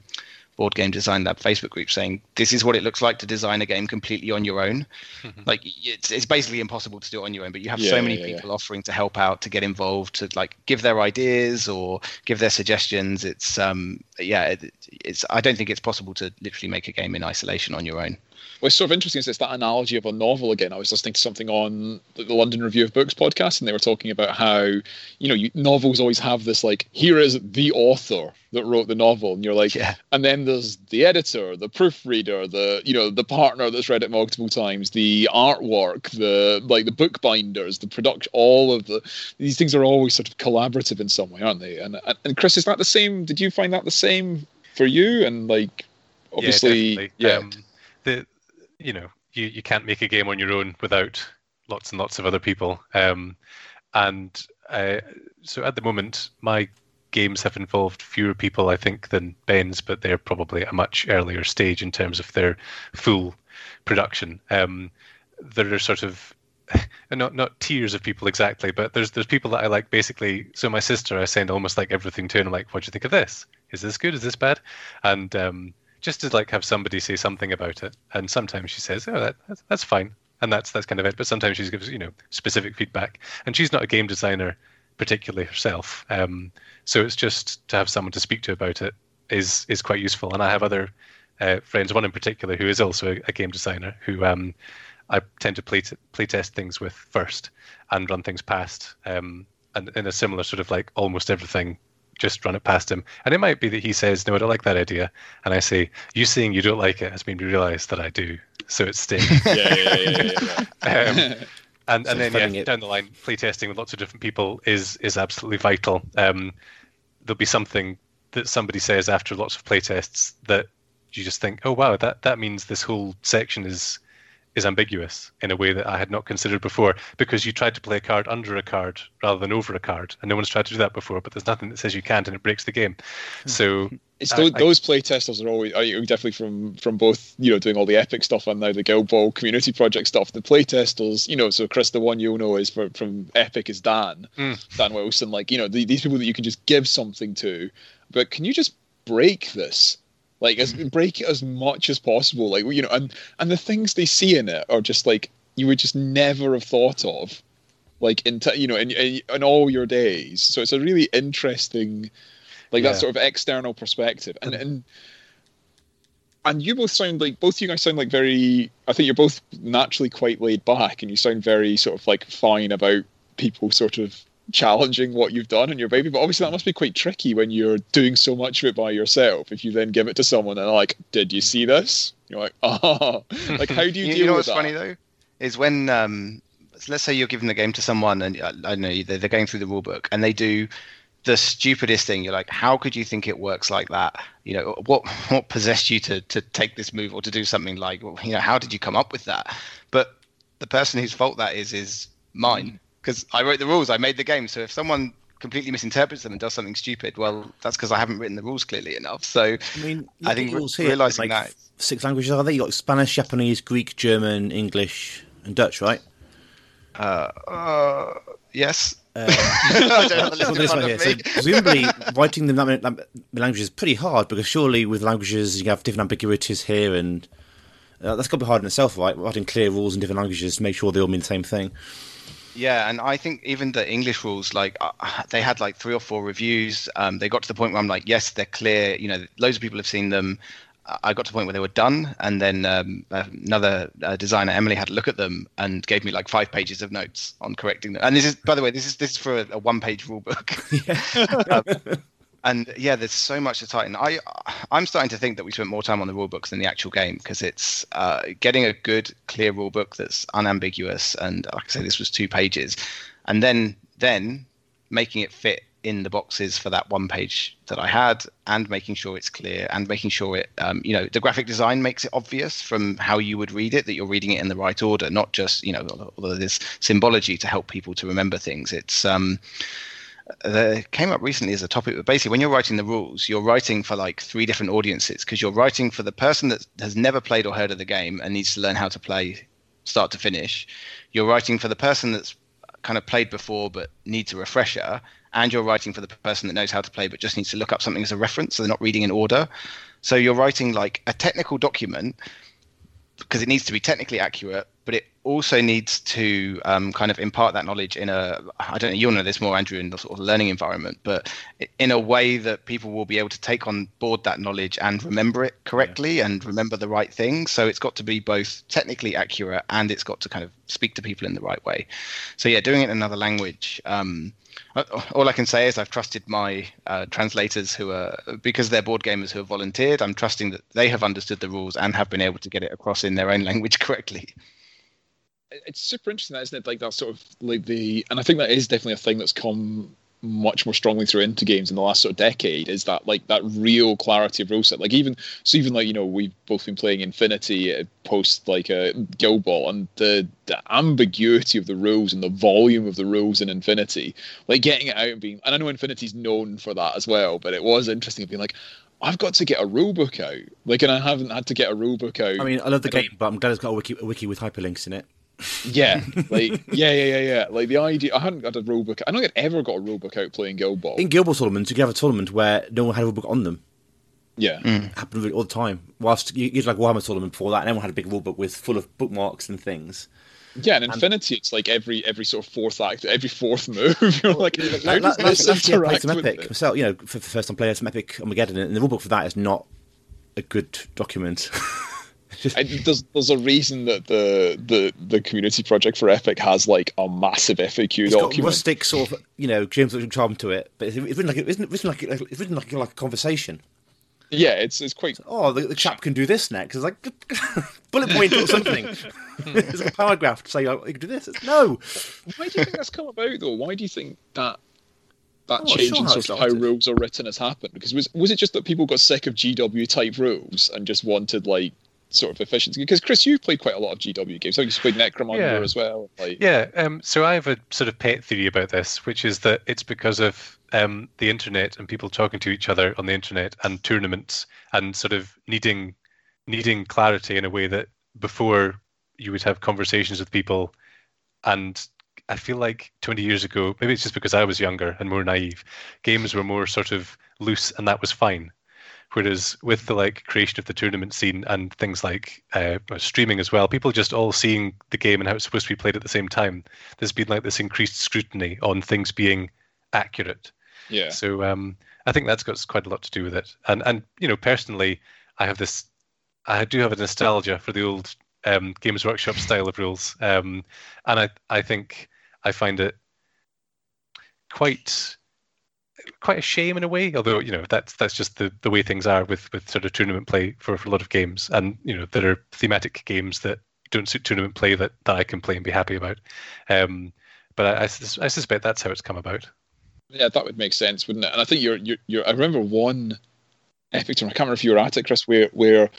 Board Game Design Lab Facebook group, saying this is what it looks like to design a game completely on your own. like it's it's basically impossible to do it on your own, but you have Yeah, so many yeah, yeah. people offering to help out, to get involved, to like give their ideas or give their suggestions. It's um yeah, it, it's I don't think it's possible to literally make a game in isolation on your own. Well, it's sort of interesting. It's that analogy of a novel again. I was listening to something on the the London Review of Books podcast, and they were talking about how you know you, novels always have this like here is the author that wrote the novel, and you're like, Yeah. and then there's the editor, the proofreader, the you know the partner that's read it multiple times, the artwork, the like the bookbinders, the production, all of the these things are always sort of collaborative in some way, aren't they? And and, and Chris, is that the same? Did you find that the same for you? And like obviously, yeah, yeah. Um, the you know you you can't make a game on your own without lots and lots of other people. Um, and uh, so at the moment, my games have involved fewer people, I think, than Ben's, but they're probably at a much earlier stage in terms of their full production. Um, there are sort of not not tiers of people exactly, but there's there's people that I like basically. So my sister, I send almost like everything to, and I'm like, "What do you think of this? Is this good? Is this bad?" And um, just to like have somebody say something about it. And sometimes she says, "Oh, that, that's, that's fine," and that's that's kind of it. But sometimes she gives you know specific feedback, and she's not a game designer particularly herself. Um, so it's just to have someone to speak to about it is is quite useful. And I have other uh, friends, one in particular who is also a, a game designer, who um, I tend to play t- play test things with first and run things past. Um, and in a similar sort of like almost everything, just run it past him. And it might be that he says, "No, I don't like that idea," and I say, "You saying you don't like it has made me realise that I do." So it stings. yeah, yeah, yeah, yeah, yeah, yeah. um, and So and then yeah, it- down the line, playtesting with lots of different people is is absolutely vital. Um, there'll be something that somebody says after lots of playtests that you just think, oh wow, that that means this whole section is is ambiguous in a way that I had not considered before because you tried to play a card under a card rather than over a card, and no one's tried to do that before. But there's nothing that says you can't, and it breaks the game. So It's those, I- those playtesters are always I, definitely from from both you know doing all the epic stuff and now the Guild Ball community project stuff. The playtesters, you know, so Chris, the one you'll know is for, from Epic is Dan, Mm. Dan Wilson. Like you know the, these people that you can just give something to, but can you just break this? Like as mm-hmm. break it as much as possible. Like you know, and and the things they see in it are just like you would just never have thought of, like in t- you know in, in in all your days. So it's a really interesting like Yeah. that sort of external perspective and mm-hmm. and and you both sound like both of you guys sound like very i think you're both naturally quite laid back and you sound very sort of like fine about people sort of challenging what you've done in your baby but obviously that must be quite tricky when you're doing so much of it by yourself if you then give it to someone and they're like did you see this you're like oh like how do you, you, deal you know with what's that funny though is when um, let's say you're giving the game to someone and uh, I don't know they're, they're going through the rule book and they do the stupidest thing. You're like, how could you think it works like that? You know, what what possessed you to to take this move or to do something like, you know, how did you come up with that? But the person whose fault that is is mine because I wrote the rules, I made the game. So if someone completely misinterprets them and does something stupid, well, that's because I haven't written the rules clearly enough. So I mean, I think rules re- here, realizing like that- six languages are there? You got Spanish, Japanese, Greek, German, English, and Dutch, right? uh, uh, yes. Um, I don't have the list Well, this one here. So presumably, writing them that many lam- languages is pretty hard because surely with languages you have different ambiguities here, and uh, that's got to be hard in itself, right? Writing clear rules in different languages to make sure they all mean the same thing. Yeah, and I think even the English rules, like uh, they had like three or four reviews. Um, they got to the point where I'm like, yes, they're clear. You know, loads of people have seen them. I got to the point where they were done, and then um, another uh, designer, Emily, had a look at them and gave me like five pages of notes on correcting them. And this is, by the way, this is this is for a, a one-page rule book. Um, and yeah, there's so much to tighten. I I'm starting to think that we spent more time on the rule books than the actual game because it's uh, getting a good, clear rule book that's unambiguous. And like I say, this was two pages, and then then making it fit in the boxes for that one page that I had, and making sure it's clear, and making sure it, um, you know, the graphic design makes it obvious from how you would read it that you're reading it in the right order, not just you know, although there's symbology to help people to remember things. It's um, there came up recently as a topic but basically when you're writing the rules you're writing for like three different audiences because you're writing for the person that has never played or heard of the game and needs to learn how to play start to finish. You're writing for the person that's kind of played before but needs a refresher and you're writing for the person that knows how to play but just needs to look up something as a reference so they're not reading in order. So you're writing like a technical document because it needs to be technically accurate, but it also needs to um, kind of impart that knowledge in a I don't know you'll know this more, Andrew, in the sort of learning environment, but in a way that people will be able to take on board that knowledge and remember it correctly and remember the right things. So it's got to be both technically accurate and it's got to kind of speak to people in the right way. So yeah, doing it in another language. Um, all I can say is I've trusted my uh, translators who are because they're board gamers who have volunteered. I'm trusting that they have understood the rules and have been able to get it across in their own language correctly. It's super interesting, that, isn't it? Like that sort of like the, and I think that is definitely a thing that's come much more strongly through into games in the last sort of decade. Is that like that real clarity of rule set? Like even so, even like you know we've both been playing Infinity uh, post like a uh, Guild Ball, and the the ambiguity of the rules and the volume of the rules in Infinity, like getting it out and being, and I know Infinity's known for that as well, but it was interesting being like. I've got to get a rule book out, like, and I haven't had to get a rule book out. I mean, I love the game, but I'm glad it's got a wiki, a wiki with hyperlinks in it. Yeah, like yeah, yeah, yeah, yeah. Like the idea, I hadn't got a rule book. I don't think I'd ever got a rule book out playing Guild Ball. In Guild Ball tournaments, you could have a tournament where no one had a rule book on them. Yeah, mm. It happened really all the time. Whilst you, you had like Warhammer tournament before that, and everyone had a big rule book with full of bookmarks and things. yeah. And Infinity, it's like every every sort of fourth act, every fourth move. You're like, how Like, does like, this last year interact some with Epic this? myself. You know, for the first time playing some Epic Armageddon, and the rule book for that is not a good document. And there's there's a reason that the the the community project for Epic has like a massive FAQ it's got document. rustic sort of, you know, James charm to it, but it's, written like it's written like it's written like, like a conversation. Yeah, it's it's quite Oh, the, the chap can do this next. It's like bullet point or something. it's like a paragraph to say oh, you can do this. It's, no, Why do you think that's come about though? Why do you think that that Oh, change sure in how sort of how rules are written has happened? Because was was it just that people got sick of GW type rules and just wanted like sort of efficiency? Because Chris, you played quite a lot of GW games. I think you played Necromunda Yeah. as well. Like, Yeah, um, so I have a sort of pet theory about this, which is that it's because of um, the internet and people talking to each other on the internet and tournaments and sort of needing needing clarity in a way that before you would have conversations with people and I feel like 20 years ago, maybe it's just because I was younger and more naive, games were more sort of loose and that was fine. Whereas with the like creation of the tournament scene and things like uh, streaming as well, people just all seeing the game and how it's supposed to be played at the same time. There's been like this increased scrutiny on things being accurate. yeah. So um, I think that's got quite a lot to do with it. And and you know personally, I have this, I do have a nostalgia for the old um, Games Workshop style of rules, um, and I I think I find it quite quite a shame in a way. Although you know that's that's just the, the way things are with with sort of tournament play for, for a lot of games, and you know there are thematic games that don't suit tournament play that, that I can play and be happy about. Um, but I, I, I suspect that's how it's come about. Yeah, that would make sense, wouldn't it? And I think you're you're, you're I remember one epic tournament. I can't remember if you were at it, Chris, where where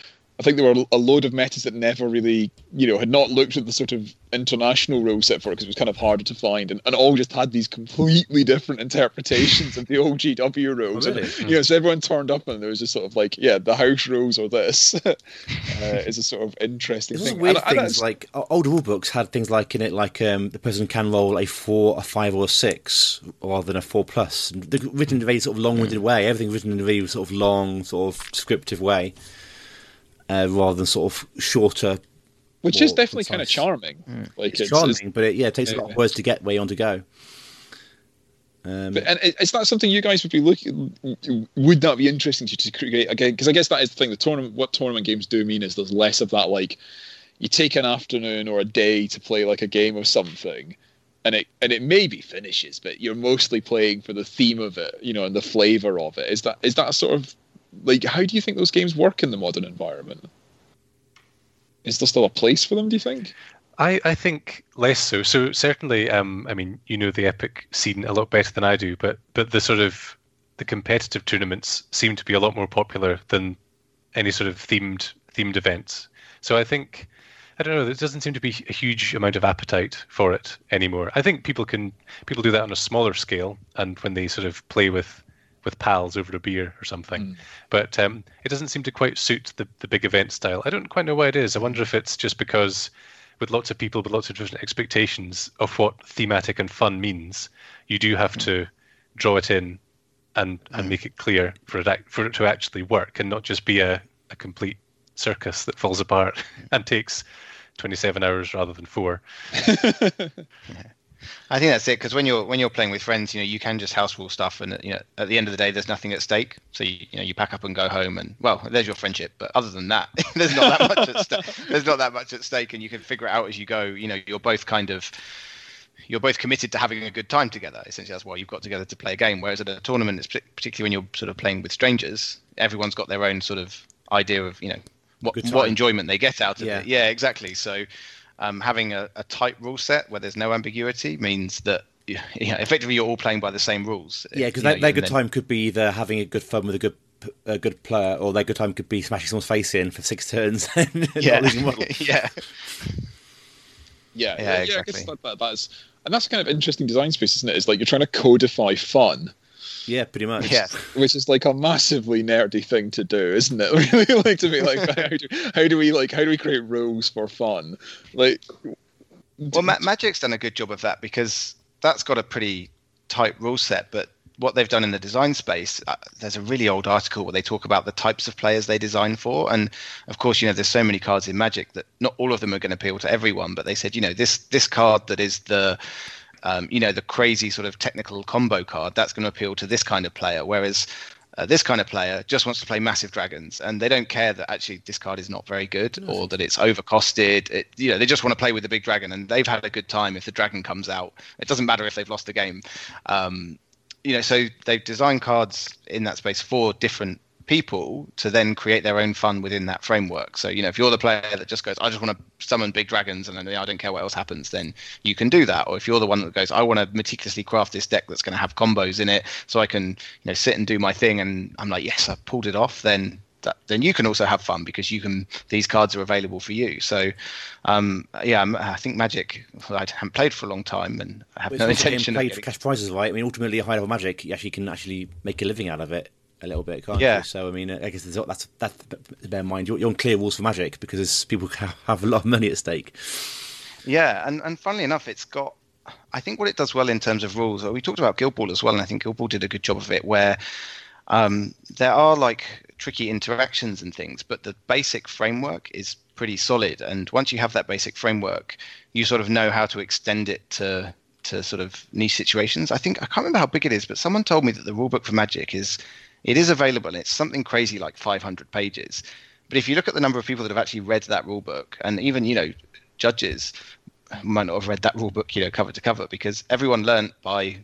I think there were a load of metas that never really, you know, had not looked at the sort of international rule set for it because it was kind of harder to find, and, and all just had these completely different interpretations of the old GW rules. Oh, really? And, you know, so everyone turned up and there was just sort of like, yeah, the house rules or this uh, is a sort of interesting There's thing. weird And- and things that's- like old rule books had things like in it, like um, the person can roll a four, a five, or a six rather than a four plus. And They're written in a very sort of long-winded way. Everything's written in a very sort of long, sort of descriptive way, uh, rather than sort of shorter. which is more definitely kind of concise. charming. Like It's it's, charming, it's- but it, yeah, it takes a lot of words to get where you want to go. Um, But, and i- is that something you guys would be looking? Would that be interesting to to create again? Because I guess that is the thing. The tournament, what tournament games do mean is there's less of that. Like, you take an afternoon or a day to play like a game of something, and it and it maybe finishes, but you're mostly playing for the theme of it, you know, and the flavor of it. Is that is that sort of like how do you think those games work in the modern environment? Is there still a place for them? Do you think? I, I think less so. So certainly, um, I mean, you know the epic scene a lot better than I do, but but the sort of the competitive tournaments seem to be a lot more popular than any sort of themed themed events. So I think I don't know. There doesn't seem to be a huge amount of appetite for it anymore. I think people can people do that on a smaller scale, and when they sort of play with with pals over a beer or something. Hmm. But um, it doesn't seem to quite suit the the big event style. I don't quite know why it is. I wonder if it's just because with lots of people with lots of different expectations of what thematic and fun means, you do have hmm. to draw it in and and hmm. make it clear for it for it to actually work and not just be a, a complete circus that falls apart and takes 27 hours rather than four. I think that's it because when you're when you're playing with friends, you know, you can just house rule stuff, and you know, at the end of the day, there's nothing at stake. So you, you know, you pack up and go home, and well, there's your friendship. But other than that, there's not that much at stake. There's not that much at stake, and you can figure it out as you go. You know, you're both kind of you're both committed to having a good time together. Essentially, that's why you've got together to play a game. Whereas at a tournament, it's partic- particularly when you're sort of playing with strangers, everyone's got their own sort of idea of you know what what enjoyment they get out of Yeah. it. Yeah, exactly. So um, having a, a tight rule set where there's no ambiguity means that you know, effectively you're all playing by the same rules. yeah, because their, their good then- time could be either having a good fun with a good p- a good player, or their good time could be smashing someone's face in for six turns and not Yeah, losing model. yeah, Yeah, Yeah, yeah, I guess exactly. that, that, that's and that's kind of interesting design space, isn't it? It's like you're trying to codify fun, Yeah, pretty much. yeah. which is like a massively nerdy thing to do, isn't it? Really, like to be like, how do, how do we like how do we create rules for fun? Like, Well, Ma- Magic's done a good job of that because that's got a pretty tight rule set. But what they've done in the design space, uh, there's a really old article where they talk about the types of players they design for, and of course, you know, there's so many cards in Magic that not all of them are going to appeal to everyone. But they said, you know, this this card that is the um, you know the crazy sort of technical combo card that's going to appeal to this kind of player, whereas uh, this kind of player just wants to play massive dragons, and they don't care that actually this card is not very good or that it's overcosted. It, you know, they just want to play with the big dragon, and they've had a good time if the dragon comes out. It doesn't matter if they've lost the game. Um, you know, so they've designed cards in that space for different people to then create their own fun within that framework. So, you know, if you're the player that just goes, I just want to summon big dragons and then I don't care what else happens, then you can do that. Or if you're the one that goes, I want to meticulously craft this deck that's going to have combos in it so I can, you know, sit and do my thing and I'm like, yes, I pulled it off, then that, then you can also have fun because you can these cards are available for you. So, um, yeah, I'm- I think Magic. I haven't played for a long time, and I have But no intention of played for cash prizes, right? I mean, ultimately, a high level magic, you actually can actually make a living out of it a little bit, can't Yeah. you? So, I mean, I guess there's, that's that's bear in mind. You're, you're on clear rules for magic because people have, have a lot of money at stake. Yeah, and and funnily enough, it's got. I think what it does well in terms of rules. We talked about Guild Ball as well, and I think Guild Ball did a good job of it, where um, there are like tricky interactions and things, but the basic framework is pretty solid. And once you have that basic framework, you sort of know how to extend it to to sort of niche situations. I think I can't remember how big it is, but someone told me that the rulebook for Magic is it is available. and It's something crazy like 500 pages. But if you look at the number of people that have actually read that rulebook, and even you know judges might not have read that rule book, you know, cover to cover, because everyone learnt by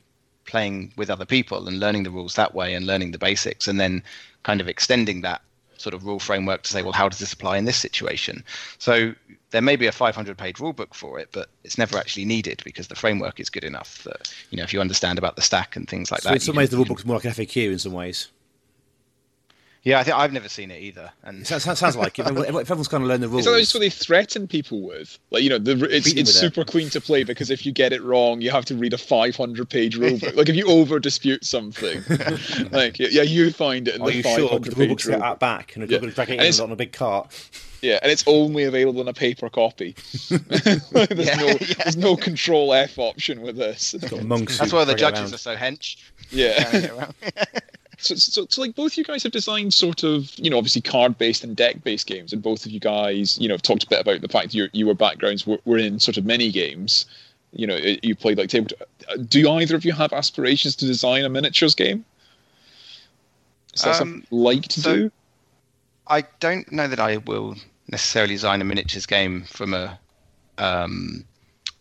playing with other people and learning the rules that way and learning the basics and then kind of extending that sort of rule framework to say, well, how does this apply in this situation? So there may be a 500 page rulebook for it, but it's never actually needed because the framework is good enough that you know if you understand about the stack and things like So that. in some ways, can- the you rulebook's more like an FAQ in some ways. Yeah, I think I've never seen it either. And It sounds, sounds like it. If everyone's kind of learned the rules. Is that just what they threaten people with? Like, you know, the, it's, it's with it. super clean to play because if you get it wrong, you have to read a 500 page rulebook. like, if you over dispute something, like, yeah, you find it in Are the you sure? 'Cause 500 The page rulebook's set rulebook. out back, and Yeah. you're going to drag it And in it's- on a big cart. Yeah, and it's only available in a paper copy. there's, Yeah, no, yeah. there's no control F option with this. Got monks. that's why the judges around. are so hench. Yeah. So, so, so, like, both you guys have designed sort of, you know, obviously card-based and deck-based games, and both of you guys, you know, have talked a bit about the fact you your backgrounds were, were in sort of mini games. You know, you played like table. Do either of you have aspirations to design a miniatures game? Is that Um, something like to so- do? I don't know that I will necessarily design a miniatures game from a um,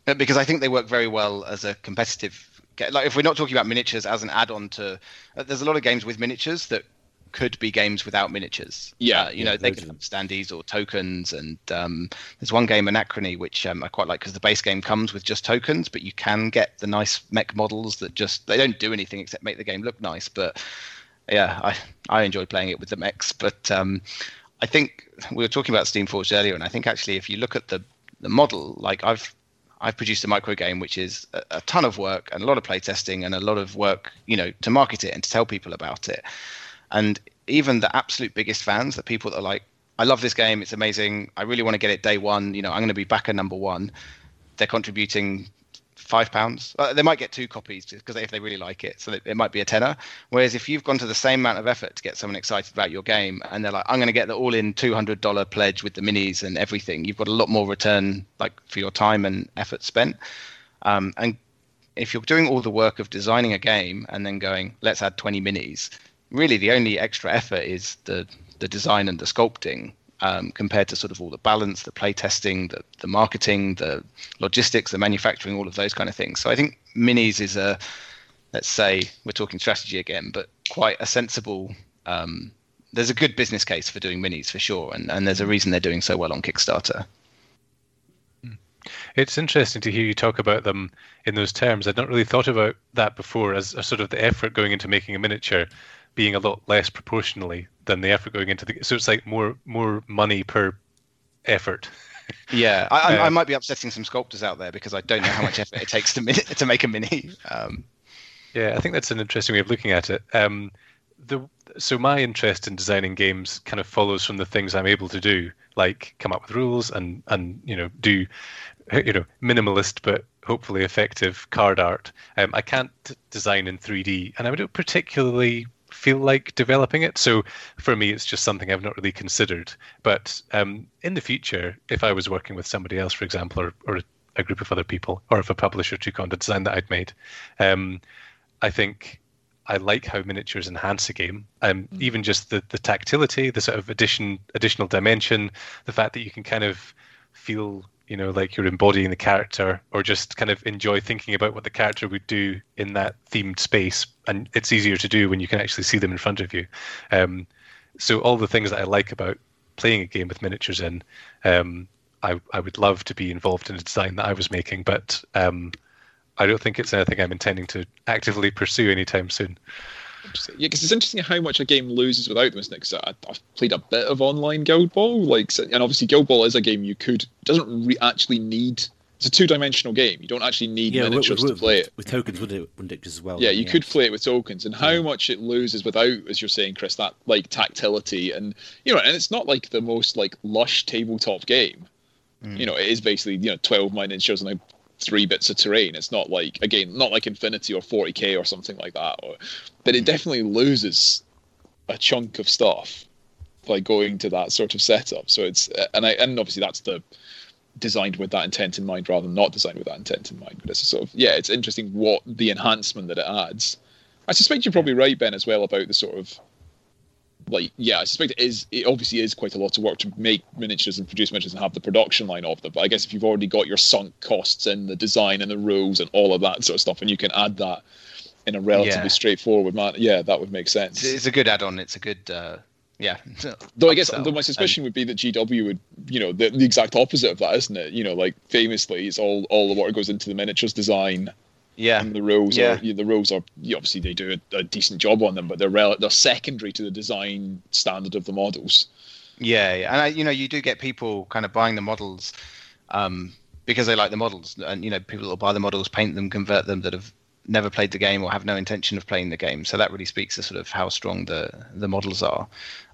because I think they work very well as a competitive. Like if we're not talking about miniatures as an add-on to, uh, there's a lot of games with miniatures that could be games without miniatures. Yeah, Uh, you know they could have standees or tokens, and um, there's one game Anachrony which um, I quite like because the base game comes with just tokens, but you can get the nice mech models that just they don't do anything except make the game look nice, but yeah, I I enjoy playing it with the mechs, but um, I think we were talking about Steamforged earlier, and I think actually if you look at the the model, like I've I've produced a micro game which is a, a ton of work and a lot of playtesting and a lot of work, you know, to market it and to tell people about it, and even the absolute biggest fans, the people that are like, I love this game, it's amazing, I really want to get it day one, you know, I'm going to be back at number one. They're contributing five pounds. Uh, they might get two copies because if they really like it, so it, might be a tenner. Whereas if you've gone to the same amount of effort to get someone excited about your game, and they're like, "I'm going to get the all-in two hundred dollar pledge with the minis and everything," you've got a lot more return, like for your time and effort spent. Um, and if you're doing all the work of designing a game and then going, "Let's add 20 minis," really the only extra effort is the the design and the sculpting um, compared to sort of all the balance, the play testing, the, the marketing, the logistics, the manufacturing, all of those kind of things. So I think minis is a, let's say we're talking strategy again, but quite a sensible. Um, there's a good business case for doing minis for sure, and, and there's a reason they're doing so well on Kickstarter. It's interesting to hear you talk about them in those terms. I'd not really thought about that before as a sort of the effort going into making a miniature being a lot less proportionally than the effort going into the. So it's like more more money per effort. Yeah, I, I, Uh, I might be upsetting some sculptors out there because I don't know how much effort it takes to min- to make a mini. Um, Yeah, I think that's an interesting way of looking at it. Um, the so my interest in designing games kind of follows from the things I'm able to do, like come up with rules and and you know do you know minimalist but hopefully effective card art. Um, I can't design in 3D, and I don't particularly feel like developing it. So for me, it's just something I've not really considered. But um, in the future, if I was working with somebody else, for example, or, or a group of other people, or if a publisher took on the design that I'd made, um, I think I like how miniatures enhance a game. Um, even just the the tactility, the sort of addition additional dimension, the fact that you can kind of feel you know like you're embodying the character or just kind of enjoy thinking about what the character would do in that themed space. And it's easier to do when you can actually see them in front of you. Um, so all the things that i like about playing a game with miniatures in um, I, I would love to be involved in a design that i was making but um, i don't think it's anything i'm intending to actively pursue anytime soon Yeah, because it's interesting how much a game loses without them, isn't it? 'Cause I, I've played a bit of online Guild Ball, like, and obviously Guild Ball is a game you could doesn't re- actually need. It's a two-dimensional game. You don't actually need Yeah, with, miniatures with, to play it. with tokens, wouldn't it, wouldn't it, as well? Yeah, you could play it with tokens, and how much it loses without, as you're saying, Chris, that like tactility, and you know, and it's not like the most like lush tabletop game. Mm. You know, it is basically you know 12 miniatures and like three bits of terrain. It's not like again, not like Infinity or 40k or something like that. Or, but it hmm. definitely loses a chunk of stuff by going to that sort of setup. So it's uh, and I and obviously that's the designed with that intent in mind rather than not designed with that intent in mind. But it's a sort of yeah, it's interesting what the enhancement that it adds. I suspect you're probably right, Ben, as well about the sort of like yeah, I suspect it is it obviously is quite a lot of work to make miniatures and produce miniatures and have the production line of them. But I guess if you've already got your sunk costs in the design and the rules and all of that sort of stuff, and you can add that in a relatively Yeah. straightforward manner, yeah, that would make sense. it's, a good add-on. It's a good uh, yeah. Though I guess, though my suspicion would be that GW would, you know, the, the exact opposite of that, isn't it? You know, like famously, it's all all the water goes into the miniatures design, yeah, and the rules Yeah. are the rules are obviously they do a, a decent job on them, but they're rel- they're secondary to the design standard of the models. Yeah, and I, you know, you do get people kind of buying the models um, because they like the models, and you know, people that will buy the models, paint them, convert them that have never played the game or have no intention of playing the game. So that really speaks to sort of how strong the the models are.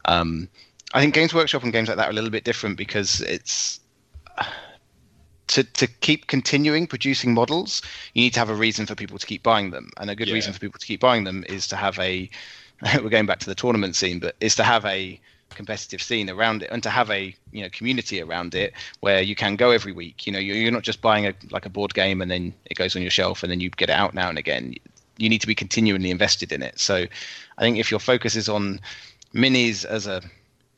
Um, I think Games Workshop and games like that are a little bit different because it's to to keep continuing producing models, you need to have a reason for people to keep buying them, and a good Yeah. reason for people to keep buying them is to have a. We're going back to the tournament scene, but is to have a competitive scene around it and to have a you know community around it where you can go every week. You know, you're, you're not just buying a like a board game and then it goes on your shelf and then you get it out now and again. You need to be continually invested in it. So, I think if your focus is on minis as a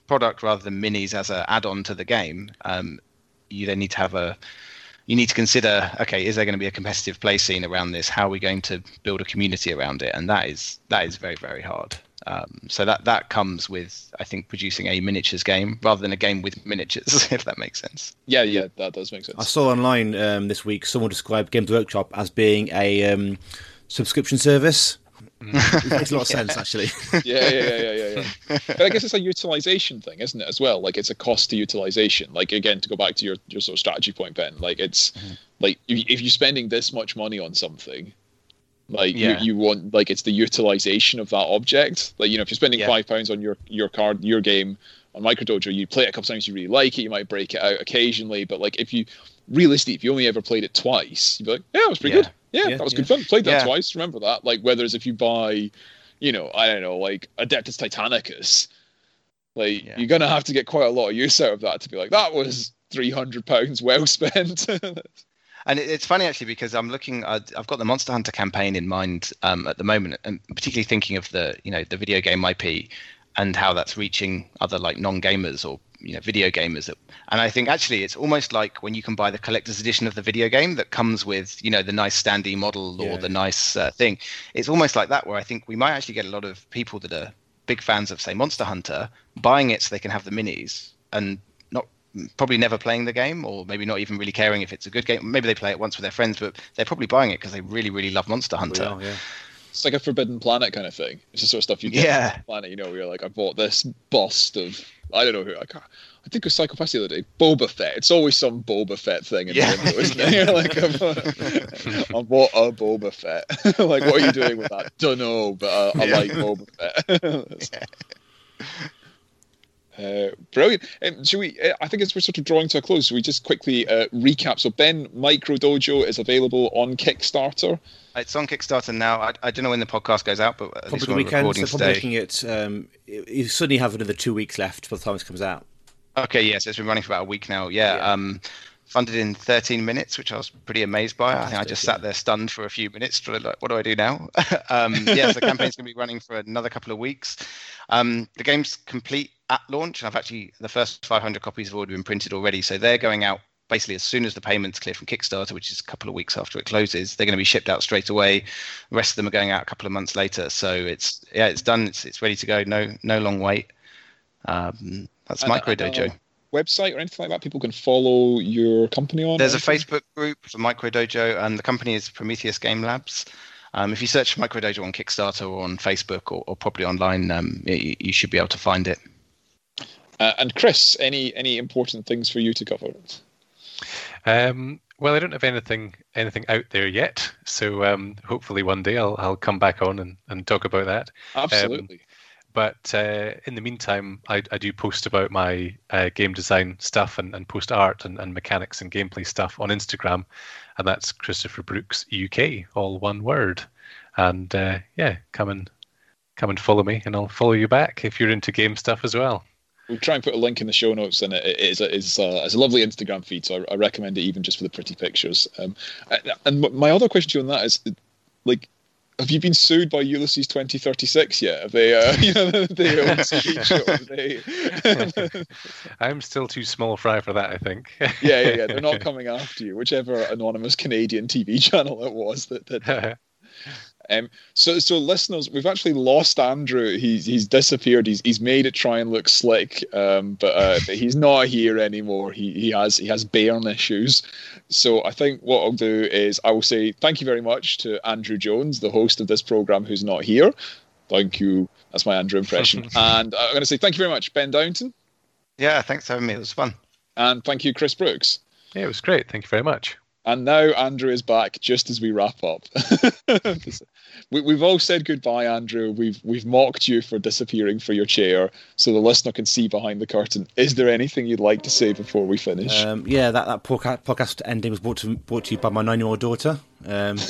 product rather than minis as an add-on to the game, um, you then need to have a you need to consider okay is there going to be a competitive play scene around this how are we going to build a community around it and that is that is very very hard um, so that that comes with i think producing a miniatures game rather than a game with miniatures if that makes sense Yeah, yeah, that does make sense. I saw online um, this week someone described Games Workshop as being a um, subscription service. Mm. it makes a lot of sense, actually. yeah, yeah, yeah, yeah, yeah, yeah. But I guess it's a utilization thing, isn't it, as well? Like it's a cost to utilization. Like again, to go back to your, your sort of strategy point, Ben. Like it's mm-hmm. like if, if you're spending this much money on something, like Yeah. you, you want like it's the utilization of that object. Like you know, if you're spending Yeah. five pounds on your your card, your game on Microdojo, you play it a couple times, you really like it, you might break it out occasionally. But like if you realistically, if you only ever played it twice, you'd be like, yeah, it was pretty Yeah. good. Yeah, Yeah, that was yeah. good fun. Played that Yeah. twice. Remember that. Like whereas if you buy you know, I don't know, like Adeptus Titanicus, like you're gonna have to get quite a lot of use out of that to be like, that was three hundred pounds well spent. And it's funny actually because I'm looking. I've I've got the Monster Hunter campaign in mind um, at the moment, and particularly thinking of the you know the video game IP and how that's reaching other like non-gamers or you know video gamers. That, and I think actually it's almost like when you can buy the collector's edition of the video game that comes with you know the nice standee model or Yeah. the nice uh, thing. It's almost like that where I think we might actually get a lot of people that are big fans of say Monster Hunter buying it so they can have the minis and not probably never playing the game or maybe not even really caring if it's a good game maybe they play it once with their friends but they're probably buying it because they really really love monster hunter yeah. it's like a Forbidden Planet kind of thing. It's the sort of stuff you get Yeah. on the planet, you know, where you're like, I bought this bust of I don't know who I can't, I think it was Psychopath the other day. Boba Fett. It's always some Boba Fett thing in Yeah. the window, isn't it? Like, I'm, I bought a Boba Fett. like, what are you doing with that? Don't know, but uh, I Yeah. like Boba Fett. Uh, brilliant. Um, should we? Uh, I think as we're sort of drawing to a close, should we just quickly uh, recap? So, Ben Micro Dojo is available on Kickstarter. it's on kickstarter now I, I don't know when the podcast goes out but at Probably least the when we're weekend, recording so probably today making it. Um, you you suddenly have another two weeks left by the time this comes out. okay yes it's been running for about a week now yeah, Yeah. um funded in 13 minutes which i was pretty amazed by. I think i just yeah. sat there stunned for a few minutes like what do i do now? Um yeah so the campaign's going to be running for another couple of weeks. Um the game's complete at launch and i've actually the first 500 copies have already been printed already so they're going out basically as soon as the payments clear from kickstarter which is a couple of weeks after it closes. They're going to be shipped out straight away. The rest of them are going out a couple of months later so it's yeah it's done. It's, it's ready to go. No no long wait. Um that's And- micro dojo website or anything like that people can follow your company on? There's a? Facebook group for Micro Dojo, and the company is Prometheus Game Labs. Um, if you search Micro Dojo on Kickstarter or on Facebook or, or probably online, um, you, you should be able to find it. Uh, and Chris, any any important things for you to cover? Um, well, I don't have anything anything out there yet, so um, hopefully one day I'll I'll come back on and, and talk about that. Absolutely. But uh, in the meantime, I, I do post about my uh, game design stuff and, and post art and, and mechanics and gameplay stuff on Instagram, and that's Christopher Brooks UK, all one word. And uh, yeah, come and come and follow me, and I'll follow you back if you're into game stuff as well. We'll try and put a link in the show notes, and it is a, is a, it's a lovely Instagram feed. So I, I recommend it even just for the pretty pictures. Um, and- and my other question to you on that is, like, have you been sued by Ulysses twenty thirty six yet? Have they, uh, you know, they they? I'm still too small fry for that, I think. yeah, yeah, yeah. They're not coming after you. Whichever anonymous Canadian TV channel it was that. that Um, so, so listeners, we've actually lost Andrew. He's he's disappeared. He's he's made it try and look slick, um, but, uh, but he's not here anymore. He he has he has bairn issues. So I think what I'll do is I will say thank you very much to Andrew Jones, the host of this program, who's not here. Thank you. That's my Andrew impression. and I'm going to say thank you very much, Ben Downton, Yeah, thanks for having me. It was fun. and thank you, Chris Brooks. Yeah, it was great. Thank you very much. And now Andrew is back just as we wrap up. we, we've all said goodbye, Andrew. We've we've mocked you for disappearing for your chair, so the listener can see behind the curtain. Is there anything you'd like to say before we finish? Um, yeah, that, that podcast ending was brought to, brought to you by my nine year old daughter. Um,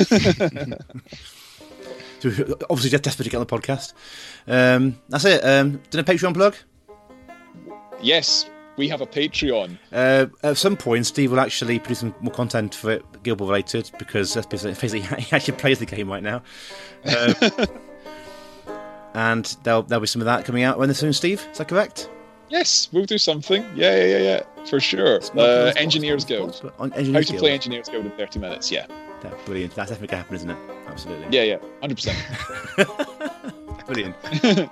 who obviously just desperate to get on the podcast. Um, that's it. Um, did a Patreon plug? yes, we have a Patreon. Uh, at some point, Steve will actually produce some more content for it, Ball related, because be honest, he actually plays the game right now. Um, and there'll, there'll be some of that coming out when soon, Steve. Is that correct? Yes, we'll do something. Yeah, yeah, yeah, yeah, for sure. Uh, Engineers Guild. on How to Guild. play Engineers Guild in 30 minutes. Yeah, Yeah, brilliant. That's definitely going to happen, isn't it? Absolutely. yeah, yeah, 100%. Brilliant.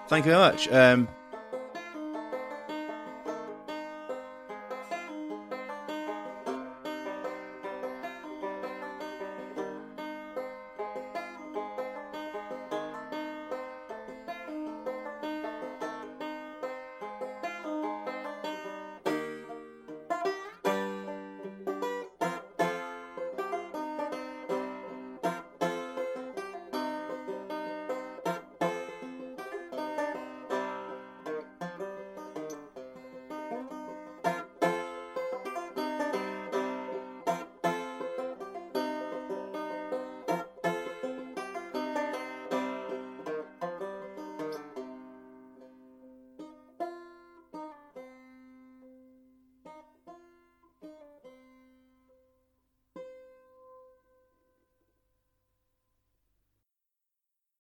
Thank you very much. Um,